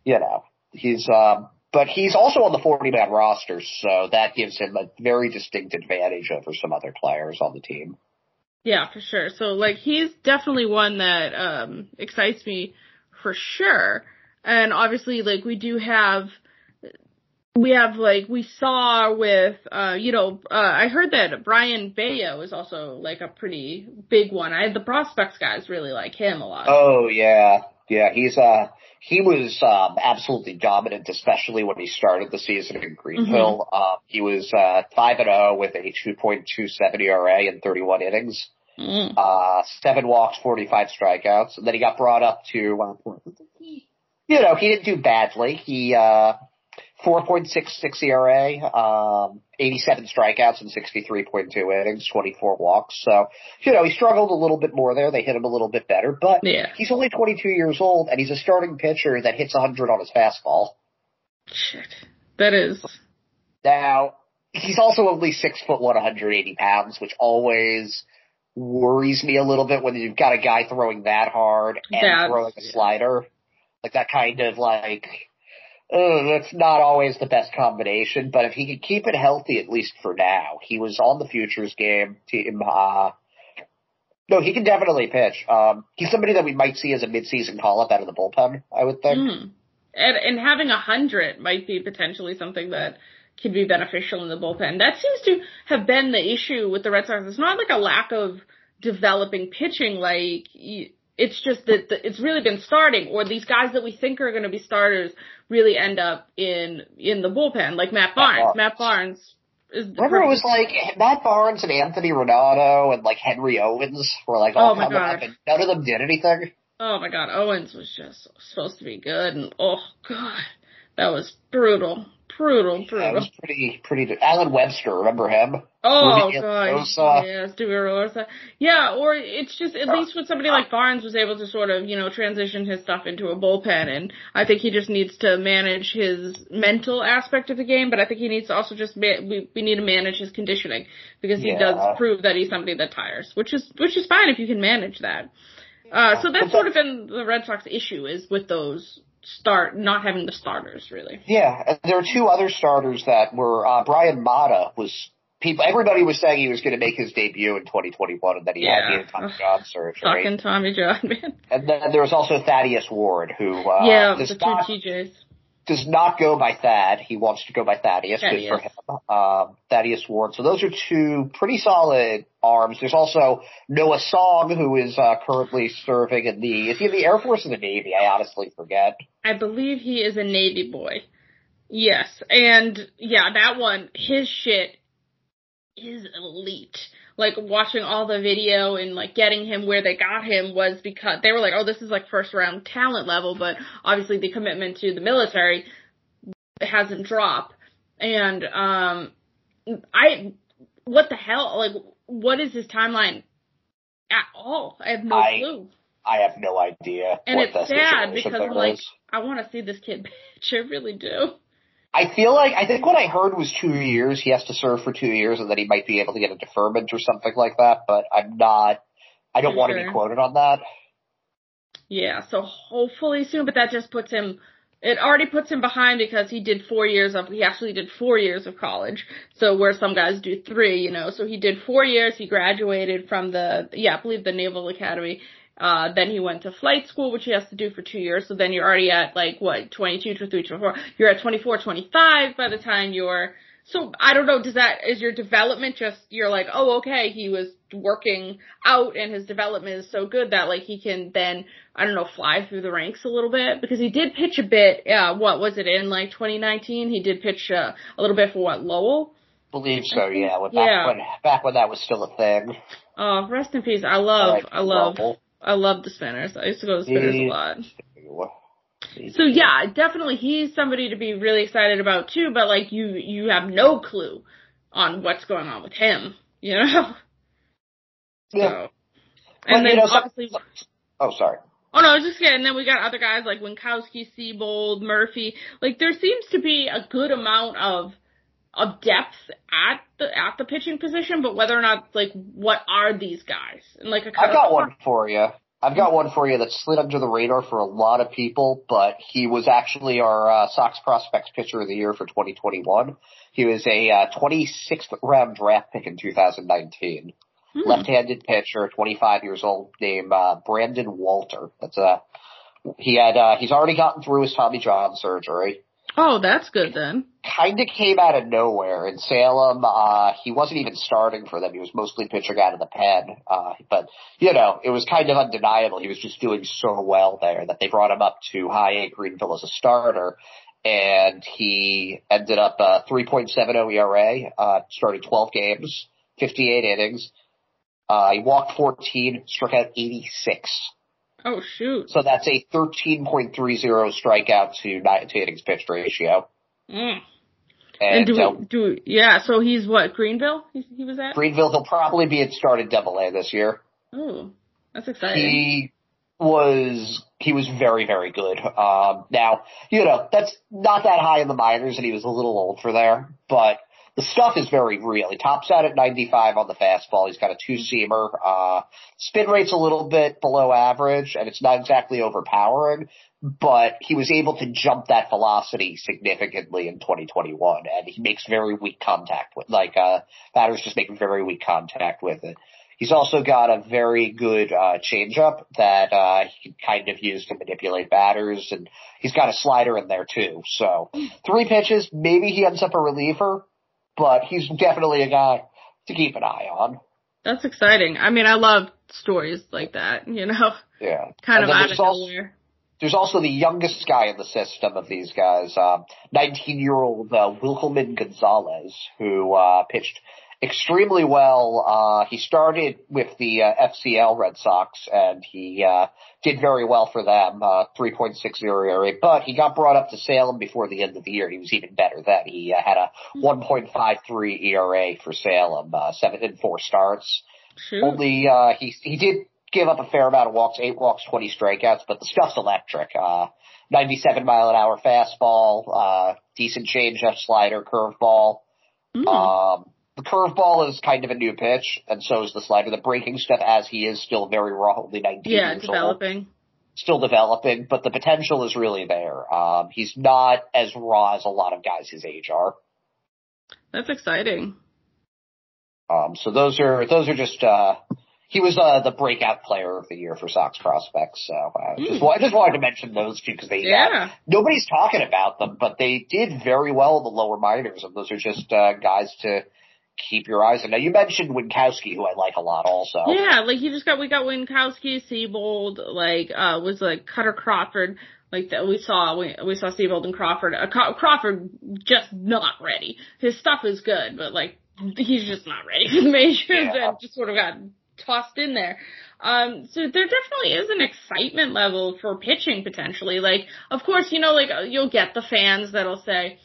Speaker 3: you know, he's, um, but he's also on the 40 man roster, so that gives him a very distinct advantage over some other players on the team.
Speaker 2: Yeah, for sure. So like he's definitely one that um excites me for sure. And obviously like we do have we have like we saw with uh you know uh I heard that Brayan Bello is also like a pretty big one. I the prospects guys really like him a lot.
Speaker 3: Oh yeah, yeah, he's, uh, he was, um, absolutely dominant, especially when he started the season in Greenville. Uh, he was, uh, 5 and 0 with a 2.27 ERA in 31 innings.
Speaker 2: Mm.
Speaker 3: uh, seven walks, 45 strikeouts, and then he got brought up to, uh, you know, he didn't do badly. He, uh, 4.66 ERA, um, 87 strikeouts and 63.2 innings, 24 walks. So, you know, he struggled a little bit more there. They hit him a little bit better, but
Speaker 2: Yeah.
Speaker 3: he's only 22 years old and he's a starting pitcher that hits 100 on his fastball.
Speaker 2: Shit. That is
Speaker 3: Now, he's also only six foot one, 180 pounds, which always worries me a little bit when you've got a guy throwing that hard and
Speaker 2: That's-
Speaker 3: throwing a slider. Like that kind of like, uh, that's not always the best combination, but if he could keep it healthy, at least for now, he was on the futures game team, uh, No, he can definitely pitch. Um, he's somebody that we might see as a midseason call up out of the bullpen. I would think.
Speaker 2: Mm. And and having a hundred might be potentially something that could be beneficial in the bullpen. That seems to have been the issue with the Red Sox. It's not like a lack of developing pitching. Like it's just that it's really been starting, or these guys that we think are going to be starters really end up in in the bullpen, like Matt Barnes. Matt Barnes
Speaker 3: Remember, it was like Matt Barnes and Anthony Ranaudo and like Henry Owens were like all oh coming God. up, and none of them did anything.
Speaker 2: Oh my God, Owens was just supposed to be good, and oh God, that was brutal brutal, brutal.
Speaker 3: That was pretty, pretty. Allen Webster, remember him?
Speaker 2: Oh god, yes, Rosa. Yeah, or it's just at least with somebody like Barnes was able to sort of you know transition his stuff into a bullpen, and I think he just needs to manage his mental aspect of the game, but I think he needs to also just ma- we we need to manage his conditioning because he yeah. does prove that he's somebody that tires, which is which is fine if you can manage that. Uh, so that's sort of been the Red Sox issue is with those start not having the starters really.
Speaker 3: Yeah, and there are two other starters that were uh, Bryan Mata was people. Everybody was saying he was going to make his debut in 2021, and then he yeah. had the Tommy John surgery.
Speaker 2: Fucking Tommy John, man.
Speaker 3: And then there was also Thaddeus Ward, who uh,
Speaker 2: yeah, the two TJs
Speaker 3: does not go by Thad. He wants to go by Thaddeus. Good for him. Um, Thaddeus Ward. So those are two pretty solid arms. There's also Noah Song, who is uh, currently serving in the. Is he in the Air Force or the Navy? I honestly forget.
Speaker 2: I believe he is a Navy boy. Yes, and yeah, that one, his shit is elite like watching all the video and like getting him where they got him was because they were like, oh, this is like first round talent level, but obviously the commitment to the military hasn't dropped. And um, I, what the hell? Like, what is his timeline at all? I have no I, clue.
Speaker 3: I have no idea.
Speaker 2: And it's sad because I'm like, I want to see this kid pitch. I really do.
Speaker 3: I feel like I think what I heard was two years. He has to serve for two years, and then he might be able to get a deferment or something like that. But I'm not. I don't want to be quoted on that.
Speaker 2: Yeah, so hopefully soon. But that just puts him. It already puts him behind because he did four years of. He actually did four years of college. So where some guys do three, you know. So he did four years. He graduated from the yeah, I believe the Naval Academy, uh, then he went to flight school, which he has to do for two years. So then you're already at like what, 22, 23, 24. You're at 24, 25 by the time you're, so I don't know, does that, is your development just, you're like, oh, okay, he was working out and his development is so good that like he can then, I don't know, fly through the ranks a little bit because he did pitch a bit, uh, what was it in like 2019? He did pitch, uh, a little bit for what, Lowell?
Speaker 3: Believe so, yeah. When, yeah. Back when, back when that was still a thing.
Speaker 2: Oh, rest in peace. I love, I, I love. I love the spinners. I used to go to the spinners a lot. So yeah, definitely he's somebody to be really excited about too, but like you you have no clue on what's going on with him, you know?
Speaker 3: Yeah. So. And then you know, obviously Oh sorry.
Speaker 2: Oh no, I was just kidding. And then we got other guys like Winckowski, Seabold, Murphy. Like there seems to be a good amount of of depth at the at the pitching position, but whether or not like what are these guys? And like
Speaker 3: I've got one for you. I've got one for you that slid under the radar for a lot of people, but he was actually our uh, Sox prospects pitcher of the year for 2021. He was a uh, 26th round draft pick in 2019. Hmm. Left-handed pitcher, 25 years old, named uh, Brandon Walter. That's a he had uh, he's already gotten through his Tommy John surgery.
Speaker 2: Oh, that's good then.
Speaker 3: Kind of came out of nowhere in Salem. Uh, he wasn't even starting for them. He was mostly pitching out of the pen. Uh, but you know, it was kind of undeniable. He was just doing so well there that they brought him up to high A Greenville as a starter. And he ended up, uh, 3.70 ERA, uh, started 12 games, 58 innings. Uh, he walked 14, struck out 86.
Speaker 2: Oh shoot!
Speaker 3: So that's a 13.30 strikeout to to innings pitched ratio.
Speaker 2: Mm. And, and, do we, um, do yeah? So he's what Greenville? He, he was at
Speaker 3: Greenville. He'll probably be at started Double A this year.
Speaker 2: Oh, that's exciting.
Speaker 3: He was he was very very good. Um, now you know that's not that high in the minors, and he was a little old for there, but the stuff is very real. He tops out at 95 on the fastball. He's got a two seamer. Uh, spin rate's a little bit below average and it's not exactly overpowering, but he was able to jump that velocity significantly in 2021 and he makes very weak contact with, like, uh, batters just make very weak contact with it. He's also got a very good uh, changeup that uh, he kind of use to manipulate batters, and he's got a slider in there too. So three pitches, maybe he ends up a reliever, but he's definitely a guy to keep an eye on.
Speaker 2: That's exciting. I mean, I love stories like that. You know,
Speaker 3: Yeah,
Speaker 2: kind
Speaker 3: And
Speaker 2: of out
Speaker 3: there's
Speaker 2: of
Speaker 3: also-
Speaker 2: nowhere.
Speaker 3: There's also the youngest guy in the system of these guys, um, 19-year-old uh, Wikelman Gonzalez, who uh, pitched extremely well. Uh, he started with the uh, FCL Red Sox, and he uh, did very well for them, uh, 3.60 ERA. But he got brought up to Salem before the end of the year. He was even better then. He uh, had a 1.53 ERA for Salem, uh, seven and four starts.
Speaker 2: Shoot.
Speaker 3: Only uh, he he did give up a fair amount of walks, eight walks, twenty strikeouts, but the stuff's electric. Uh, ninety-seven mile an hour fastball, uh, decent changeup, slider, curveball.
Speaker 2: Mm.
Speaker 3: Um, the curveball is kind of a new pitch, and so is the slider. The breaking stuff, as he is still very raw, only nineteen
Speaker 2: yeah,
Speaker 3: years old,
Speaker 2: developing.
Speaker 3: still developing, but the potential is really there. Um, he's not as raw as a lot of guys his age are.
Speaker 2: That's exciting.
Speaker 3: Um, so those are those are just uh, he was uh, the breakout player of the year for Sox prospects. So uh, just, I just wanted to mention those two because they uh,
Speaker 2: Yeah.
Speaker 3: nobody's talking about them, but they did very well in the lower minors, and those are just uh, guys to keep your eyes on. Now you mentioned Winckowski, who I like a lot, also.
Speaker 2: Yeah, like you just got we got Winckowski, Seabold, like uh was like Kutter Crawford, like that we saw we we saw Seabold and Crawford. Uh, Crawford just not ready. His stuff is good, but like he's just not ready for the majors
Speaker 3: Yeah.
Speaker 2: and just sort of got tossed in there. Um, so there definitely is an excitement level for pitching potentially. Like, of course, you know, like uh, you'll get the fans that'll say,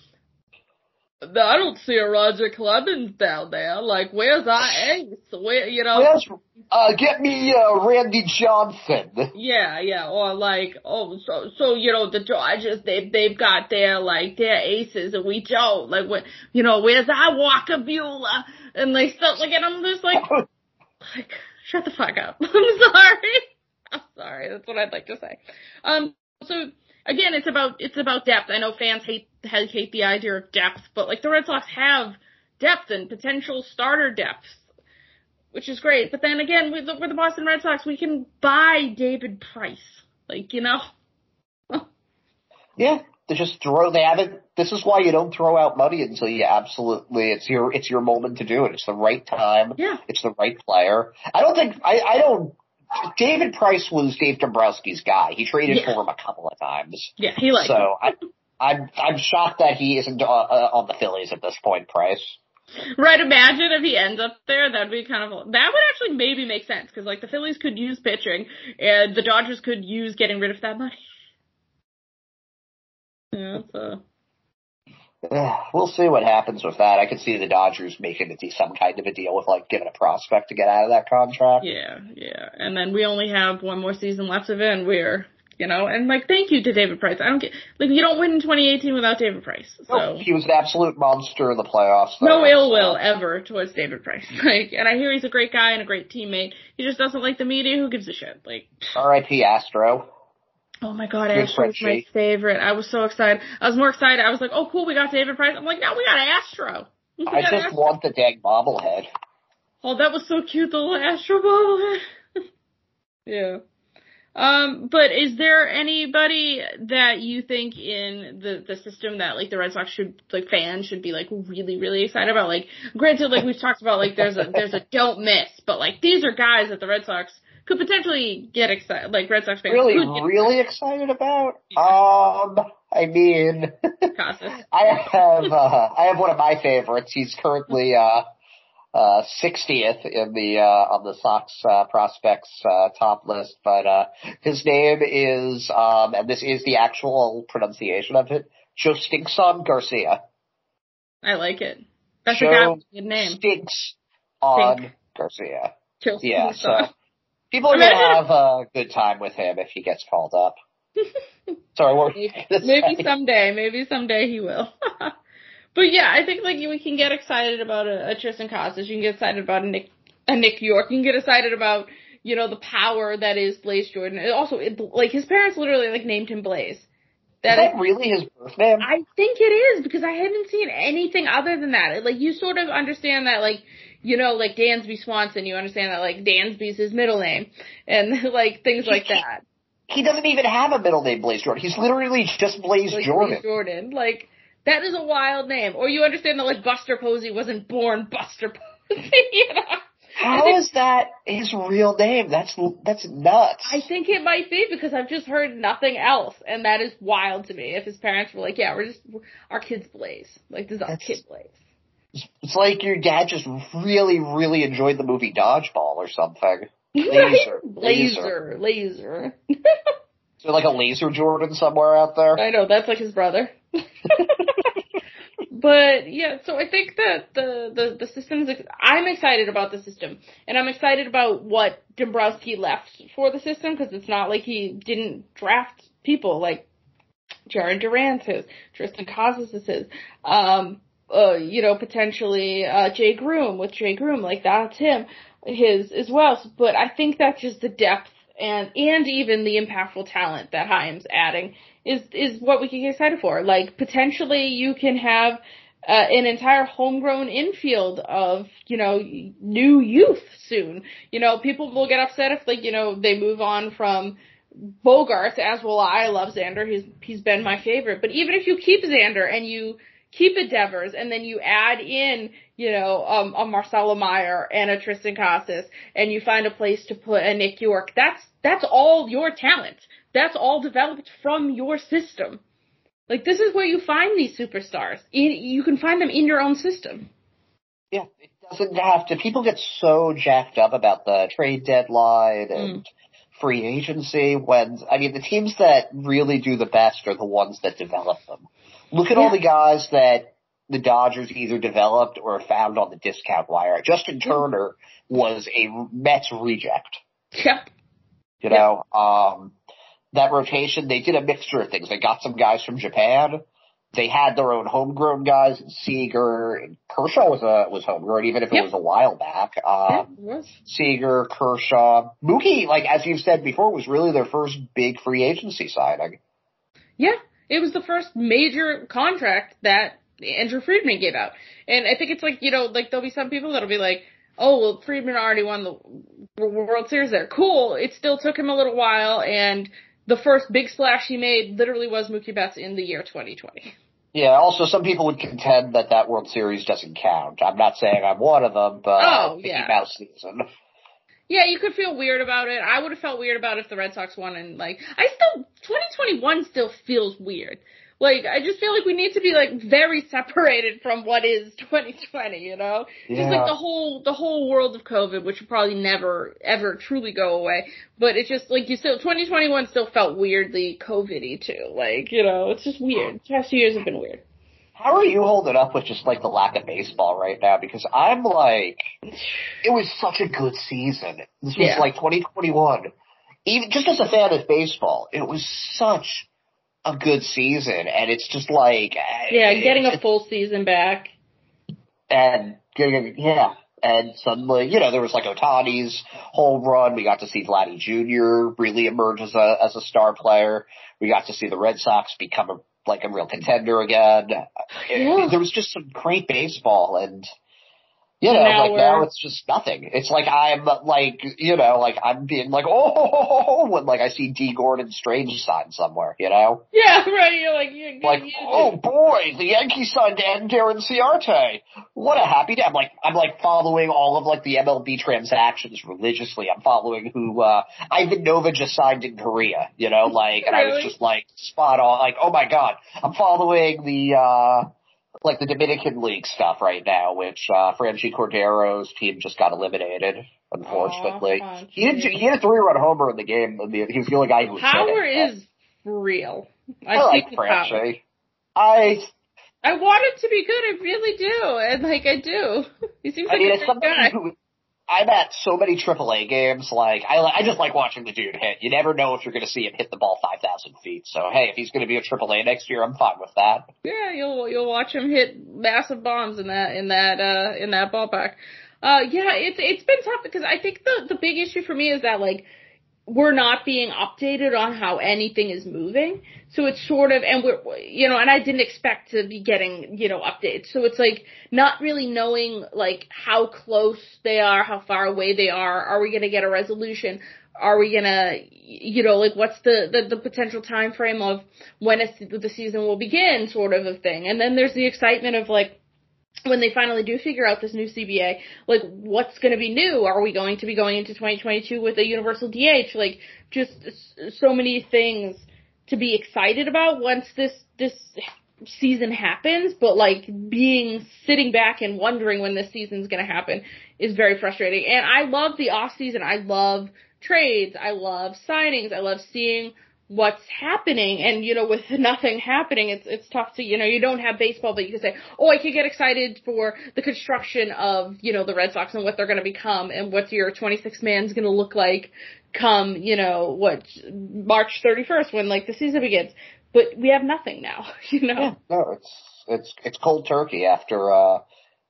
Speaker 2: I don't see a Roger Clemens down there. Like, where's our ace? Where, you know?
Speaker 3: Yes, uh, get me uh, Randy Johnson.
Speaker 2: Yeah, yeah, or like, oh, so, so, you know, the Dodgers, they, they've got their, like, their aces and we don't, like, what, you know, where's our Walker Buehler? And they stuff like, and I'm just like, like, shut the fuck up. I'm sorry. I'm sorry. That's what I'd like to say. Um, so again, it's about, it's about depth. I know fans hate, hate the idea of depth, but like the Red Sox have depth and potential starter depth which is great. But then again, with the, with the Boston Red Sox, we can buy David Price. Like, you know?
Speaker 3: Yeah, they just throw. They haven't. This is why you don't throw out money until you absolutely. It's your. It's your moment to do it. It's the right time.
Speaker 2: Yeah.
Speaker 3: It's the right player. I don't think. I. I don't. David Price was Dave Dombrowski's guy. He traded
Speaker 2: Yeah.
Speaker 3: for him a couple of times.
Speaker 2: Yeah, he likes him.
Speaker 3: so I. I'm. I'm shocked that he isn't uh, uh, on the Phillies at this point. Price.
Speaker 2: Right, imagine if he ends up there, that'd be kind of, that would actually maybe make sense, cause like the Phillies could use pitching, and the Dodgers could use getting rid of that money. Yeah, so.
Speaker 3: We'll see what happens with that. I could see the Dodgers making it some kind of a deal with like giving a prospect to get out of that contract.
Speaker 2: Yeah, yeah. And then we only have one more season left of it, and we're, you know, and like, thank you to David Price. I don't get, like, you don't win in 2018 without David Price. So.
Speaker 3: No, he was an absolute monster in the playoffs.
Speaker 2: No
Speaker 3: though,
Speaker 2: ill
Speaker 3: so-
Speaker 2: will ever towards David Price. Like, and I hear he's a great guy and a great teammate. He just doesn't like the media. Who gives a shit? Like,
Speaker 3: R.I.P. Astro.
Speaker 2: Oh my god, was my favorite. I was so excited. I was more excited. I was like, oh cool, we got David Price. I'm like, now we got Astro. We
Speaker 3: I
Speaker 2: got
Speaker 3: just
Speaker 2: Astro.
Speaker 3: want the dang bobblehead.
Speaker 2: Oh, that was so cute, the little Astro bobblehead. yeah. Um, but is there anybody that you think in the the system that like the Red Sox should like fans should be like really really excited about? Like, granted, like we've talked about, like there's a there's a don't miss, but like these are guys that the Red Sox could potentially get excited, like Red Sox fans
Speaker 3: Really, really excited about? Um, I mean, I have uh, I have one of my favorites. He's currently uh uh 60th in the uh on the Sox uh, prospects uh, top list, but uh his name is um and this is the actual pronunciation of it, Jhostynxon Garcia.
Speaker 2: I like it. That's a
Speaker 3: Joe
Speaker 2: a good name.
Speaker 3: Stinks on
Speaker 2: Stink.
Speaker 3: Garcia.
Speaker 2: Chill.
Speaker 3: Yeah, so people are gonna have a good time with him if he gets called up. Sorry, what were
Speaker 2: Maybe, maybe someday, maybe someday he will. but yeah, I think like we can get excited about a, a Triston Casas. You can get excited about a Nick, a Nick Yorke. You can get excited about you know the power that is Blaze Jordan. And also, it, like his parents literally like named him Blaze.
Speaker 3: Is
Speaker 2: That
Speaker 3: that
Speaker 2: is,
Speaker 3: really his birth name?
Speaker 2: I think it is because I haven't seen anything other than that. Like you sort of understand that like you know, like Dansby Swanson, you understand that like Dansby's his middle name and like things like that.
Speaker 3: He doesn't even have a middle name, Blaze Jordan. He's literally just Blaze
Speaker 2: Like
Speaker 3: Jordan.
Speaker 2: Blaze Jordan. Like that is a wild name. Or you understand that like Buster Posey wasn't born Buster Posey, you know?
Speaker 3: How is that his real name? That's that's nuts.
Speaker 2: I think it might be because I've just heard nothing else, and that is wild to me. If his parents were like, "Yeah, we're just our kid's Blaze, like this is our
Speaker 3: That's-
Speaker 2: kid Blaze."
Speaker 3: It's like your dad just really, really enjoyed the movie Dodgeball or something.
Speaker 2: Right?
Speaker 3: Laser.
Speaker 2: laser, laser.
Speaker 3: So like a laser Jordan somewhere out there.
Speaker 2: I know that's like his brother. but yeah, so I think that the the the system is. I'm excited about the system, and I'm excited about what Dombrowski left for the system because it's not like he didn't draft people like Jarren Duran's his, Triston Casas is his, um, uh, you know, potentially uh, Jay Groome with Jay Groome, like that's him, his as well. But I think that's just the depth and and even the impactful talent that Chaim's adding is is what we can get excited for. Like potentially you can have uh, an entire homegrown infield of you know new youth soon. You know people will get upset if like you know they move on from Bogaerts as will I. I love Xander. He's he's been my favorite. But even if you keep Xander and you keep a Devers and then you add in, you know, um, a Marcelo Mayer and a Triston Casas and you find a place to put a Nick Yorke, that's that's all your talent. That's all developed from your system. Like this is where you find these superstars. In, you can find them in your own system.
Speaker 3: Yeah, it doesn't have to. People get so jacked up about the trade deadline and free agency when, I mean, the teams that really do the best are the ones that develop them. Look at all the guys that the Dodgers either developed or found on the discount wire. Justin Turner was a Mets reject.
Speaker 2: Yep.
Speaker 3: You
Speaker 2: Yep.
Speaker 3: know, um, that rotation, they did a mixture of things. They got some guys from Japan. They had their own homegrown guys, Seager, and Kershaw was a, was homegrown, even if it
Speaker 2: Yep.
Speaker 3: was a while back.
Speaker 2: Yeah,
Speaker 3: Um,
Speaker 2: was.
Speaker 3: Seager, Kershaw, Mookie, like as you've said before, was really their first big free agency signing.
Speaker 2: Yeah, it was the first major contract that Andrew Friedman gave out. And I think it's like, you know, like there'll be some people that'll be like, oh, well, Friedman already won the World Series there. Cool. It still took him a little while and the first big splash he made literally was Mookie Betts in the year 2020.
Speaker 3: Yeah, also some people would contend that that World Series doesn't count. I'm not saying I'm one of them, but
Speaker 2: Oh,
Speaker 3: Mickey
Speaker 2: yeah.
Speaker 3: Mouse season.
Speaker 2: Yeah, you could feel weird about it. I would have felt weird about it if the Red Sox won and like, I still, 2021 still feels weird. Like, I just feel like we need to be like very separated from what is 2020, you know? Just like the whole, the whole world of COVID, which will probably never, ever truly go away. But it's just like you still, 2021 still felt weirdly COVID-y too. Like, you know, it's just weird. The past few years have been weird.
Speaker 3: How are you holding up with just like the lack of baseball right now? Because I'm like, it was such a good season. This was
Speaker 2: Yeah.
Speaker 3: like 2021. Even just as a fan of baseball, it was such a good season, and it's just like eh,
Speaker 2: Yeah, getting a full season back.
Speaker 3: and getting yeah. And suddenly, you know, there was like Ohtani's home run. We got to see Vladdy Jr. really emerge as a as a star player. We got to see the Red Sox become a like a real contender again.
Speaker 2: Yeah.
Speaker 3: There was just some great baseball, and you know,
Speaker 2: Now
Speaker 3: like now it's just nothing. It's like I'm like you know, like I'm being like oh when like I see D Gordon Strange sign somewhere, you know.
Speaker 2: Yeah, right. You're like, you're
Speaker 3: Like,
Speaker 2: you-
Speaker 3: oh boy, the Yankees signed and Darren Ciarte. What a happy day. I'm like, I'm like following all of like the MLB transactions religiously. I'm following who, uh, Ivan Nova just signed in Korea, you know, like, and I was just like spot on, like, oh my god. I'm following the, uh, like the Dominican League stuff right now, which, uh, Franchy Cordero's team just got eliminated, unfortunately.
Speaker 2: Franchy.
Speaker 3: he, had, he had a three run homer in the game. I he was the only guy who was
Speaker 2: Power is real.
Speaker 3: I,
Speaker 2: I,
Speaker 3: like. Franchy. I
Speaker 2: I want it to be good. I really do, and like I do. He seems
Speaker 3: I
Speaker 2: like
Speaker 3: mean,
Speaker 2: a good guy.
Speaker 3: who I'm at so many AAA games. Like, I I just like watching the dude hit. You never know if you're going to see him hit the ball five thousand feet. So hey, if he's going to be a AAA next year, I'm fine with that.
Speaker 2: Yeah, you'll watch him hit massive bombs in that in that uh in that ballpark. Uh yeah, it's it's been tough because I think the the big issue for me is that like we're not being updated on how anything is moving. So it's sort of, and we're, you know, and I didn't expect to be getting, you know, updates. So it's like not really knowing like how close they are, how far away they are. Are we going to get a resolution? Are we gonna, you know, like what's the, the, the potential time frame of when the season will begin sort of a thing. And then there's the excitement of like, when they finally do figure out this new CBA, like what's going to be new? Are we going to be going into 2022 with a universal DH? Like just so many things to be excited about once this this season happens, but like being sitting back and wondering when this season's going to happen is very frustrating. And I love the off season. I love trades. I love signings. I love seeing what's happening and you know with nothing happening it's it's tough to you know you don't have baseball but you can say oh I could get excited for the construction of you know the Red Sox and what they're going to become and what your 26 man's going to look like come you know what March 31st when like the season begins but we have nothing now you know
Speaker 3: yeah, no it's it's it's cold turkey after uh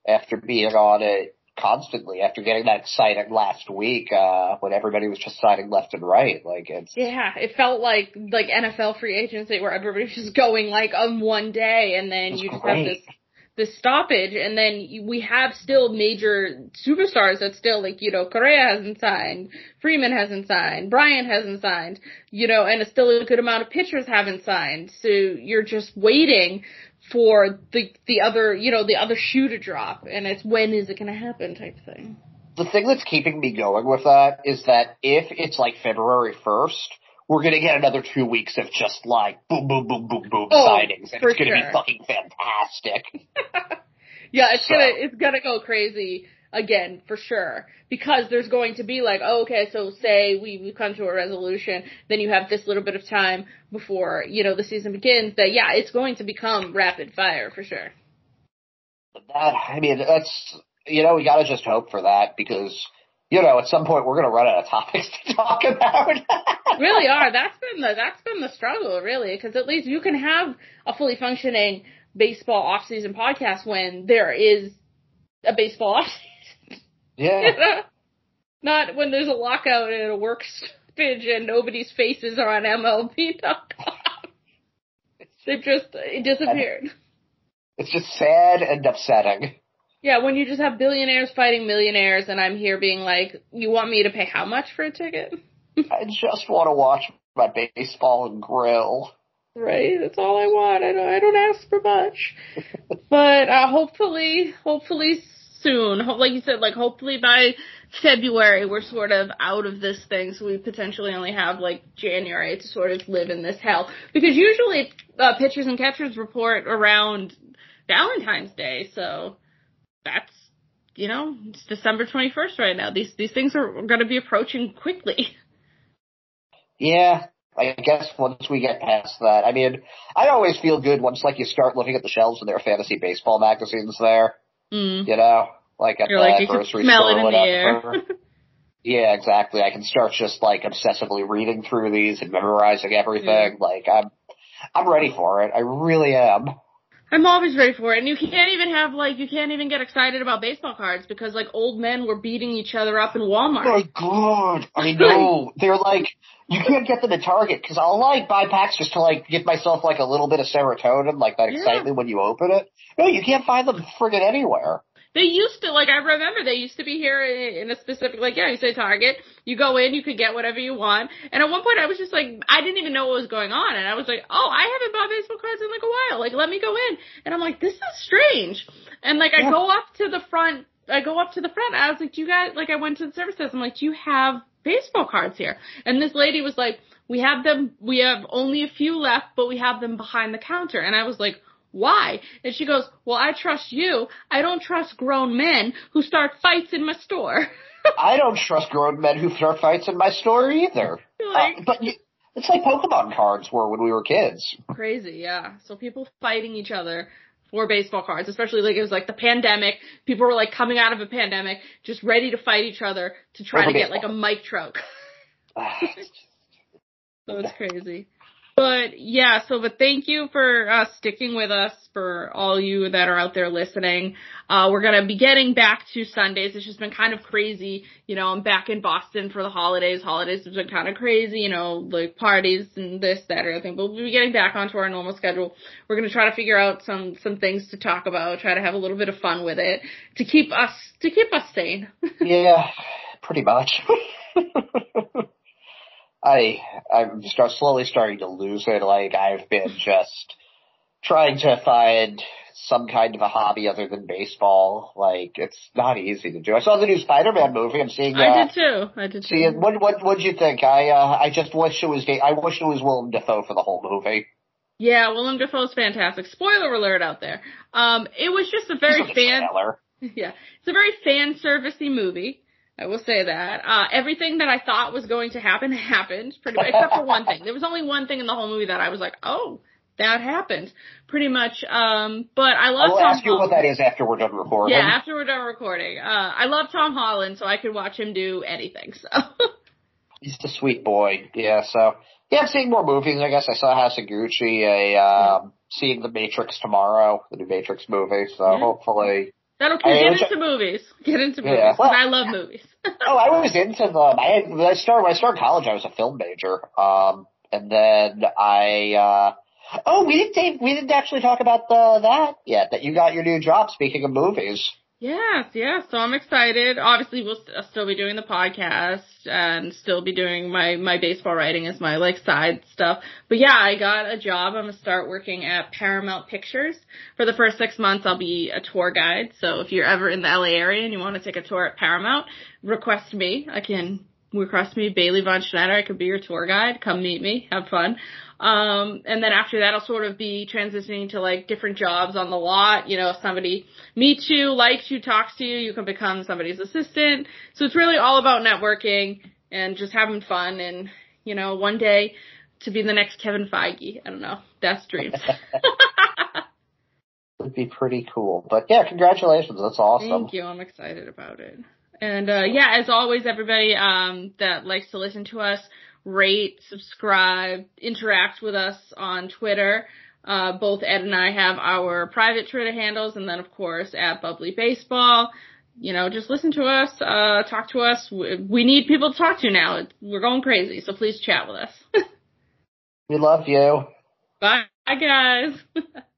Speaker 3: after being on it constantly after getting that excited last week uh when everybody was just signing left and right like it's
Speaker 2: yeah it felt like like NFL free agency where everybody's just going like on one day and then you just great. have this this stoppage and then we have still major superstars that still like you know Correa hasn't signed Freeman hasn't signed Bryant hasn't signed you know and still a good amount of pitchers haven't signed. So you're just waiting for the the other you know the other shoe to drop and it's when is it going to happen type thing.
Speaker 3: The thing that's keeping me going with that is that if it's like february 1st we're going to get another two weeks of just like boom boom boom boom boom oh, signings and it's going to sure. be fucking fantastic
Speaker 2: yeah it's so. gonna it's gonna go crazy again for sure because there's going to be like oh, okay so say we we come to a resolution then you have this little bit of time before you know the season begins that yeah it's going to become rapid fire for sure
Speaker 3: that i mean that's you know we got to just hope for that because you know at some point we're going to run out of topics to talk about
Speaker 2: really are that's been the that's been the struggle really because at least you can have a fully functioning baseball off season podcast when there is a baseball off
Speaker 3: yeah.
Speaker 2: Not when there's a lockout and a work stoppage and nobody's faces are on MLB.com. They've just disappeared.
Speaker 3: It's just sad and upsetting.
Speaker 2: Yeah, when you just have billionaires fighting millionaires and I'm here being like, you want me to pay how much for a ticket?
Speaker 3: I just want to watch my baseball and grill.
Speaker 2: Right, that's all I want. I don't, I don't ask for much. but uh, hopefully, hopefully soon. Like you said, like hopefully by February we're sort of out of this thing, so we potentially only have like January to sort of live in this hell. Because usually uh, pitchers and catchers report around Valentine's Day, so that's you know it's December twenty first right now. These these things are going to be approaching quickly.
Speaker 3: Yeah, I guess once we get past that, I mean, I always feel good once like you start looking at the shelves and there are fantasy baseball magazines there.
Speaker 2: Mm.
Speaker 3: You know, like at
Speaker 2: You're
Speaker 3: the
Speaker 2: like, you
Speaker 3: grocery
Speaker 2: can smell
Speaker 3: store
Speaker 2: it in
Speaker 3: whatever.
Speaker 2: the air.
Speaker 3: yeah, exactly. I can start just like obsessively reading through these and memorizing everything. Like I'm, I'm ready for it. I really am.
Speaker 2: I'm always ready for it. And you can't even have like you can't even get excited about baseball cards because like old men were beating each other up in Walmart.
Speaker 3: Oh my god! I know they're like you can't get them at Target because I'll like buy packs just to like give myself like a little bit of serotonin, like that
Speaker 2: Yeah.
Speaker 3: excitement when you open it. No, you can't find them friggin' anywhere.
Speaker 2: They used to, like, I remember they used to be here in a specific, like, yeah, you say Target, you go in, you could get whatever you want. And at one point I was just like, I didn't even know what was going on. And I was like, oh, I haven't bought baseball cards in like a while. Like, let me go in. And I'm like, this is strange. And like, I
Speaker 3: Yeah.
Speaker 2: go up to the front, I go up to the front. I was like, do you guys, like, I went to the service desk. I'm like, do you have baseball cards here? And this lady was like, we have them, we have only a few left, but we have them behind the counter. And I was like, why? And she goes, well, I trust you. I don't trust grown men who start fights in my store.
Speaker 3: I don't trust grown men who start fights in my store either.
Speaker 2: Like-
Speaker 3: Uh, but you, it's like Pokemon cards were when we were kids.
Speaker 2: Crazy, yeah. So people fighting each other for baseball cards, especially like it was like the pandemic. People were like coming out of a pandemic, just ready to fight each other to try
Speaker 3: Over
Speaker 2: to get like a Mike Trout. So it's crazy. But yeah, so but thank you for uh, sticking with us for all you that are out there listening. Uh, we're gonna be getting back to Sundays. It's just been kind of crazy. You know, I'm back in Boston for the holidays. Holidays have been kind of crazy, you know, like parties and this, that, or everything. But we'll be getting back onto our normal schedule. We're gonna try to figure out some, some things to talk about, try to have a little bit of fun with it to keep us, to keep us sane.
Speaker 3: yeah, pretty much. I I'm start slowly starting to lose it. Like I've been just trying to find some kind of a hobby other than baseball. Like it's not easy to do. I saw the new Spider-Man movie. I'm seeing. Uh,
Speaker 2: I did too. I did too.
Speaker 3: See, what what what'd you think? I uh, I just wish it was I wish it was Willem Dafoe for the whole movie.
Speaker 2: Yeah, Willem Dafoe's fantastic. Spoiler alert out there. Um, it was just a very fan.
Speaker 3: Trailer.
Speaker 2: Yeah, it's a very fan servicey movie. I will say that. Uh, everything that I thought was going to happen happened, pretty much, except for one thing. There was only one thing in the whole movie that I was like, oh, that happened, pretty much. Um, but I love.
Speaker 3: I will
Speaker 2: Tom
Speaker 3: ask you
Speaker 2: Holland.
Speaker 3: what that is after we're done recording.
Speaker 2: Yeah, after we're done recording. Uh, I love Tom Holland, so I could watch him do anything. So.
Speaker 3: He's the sweet boy. Yeah. So yeah, I'm seeing more movies. I guess I saw House of Gucci. A um, seeing the Matrix tomorrow, the new Matrix movie. So
Speaker 2: Yeah.
Speaker 3: hopefully.
Speaker 2: That'll get into movies. Get into movies.
Speaker 3: Yeah, well-
Speaker 2: I love movies.
Speaker 3: Oh, I was into them. I had, when I started when I started college. I was a film major. Um, and then I. uh Oh, we didn't. We didn't actually talk about the that yet. That you got your new job. Speaking of movies.
Speaker 2: Yes, yeah. So I'm excited. Obviously, we'll st- uh, still be doing the podcast and still be doing my my baseball writing as my like side stuff. But yeah, I got a job. I'm gonna start working at Paramount Pictures for the first six months. I'll be a tour guide. So if you're ever in the LA area and you want to take a tour at Paramount, request me. I can request me Bailey Von Schneider. I could be your tour guide. Come meet me. Have fun. Um, and then after that, I'll sort of be transitioning to like different jobs on the lot. You know, if somebody meets you, likes you, talks to you, you can become somebody's assistant. So it's really all about networking and just having fun and, you know, one day to be the next Kevin Feige. I don't know. That's dreams.
Speaker 3: Would be pretty cool. But yeah, congratulations. That's awesome.
Speaker 2: Thank you. I'm excited about it. And uh yeah, as always, everybody um that likes to listen to us, rate, subscribe, interact with us on Twitter. Uh both Ed and I have our private Twitter handles and then of course at Bubbly Baseball. You know, just listen to us, uh talk to us. We we need people to talk to now. We're going crazy, so please chat with us.
Speaker 3: We love you.
Speaker 2: Bye guys.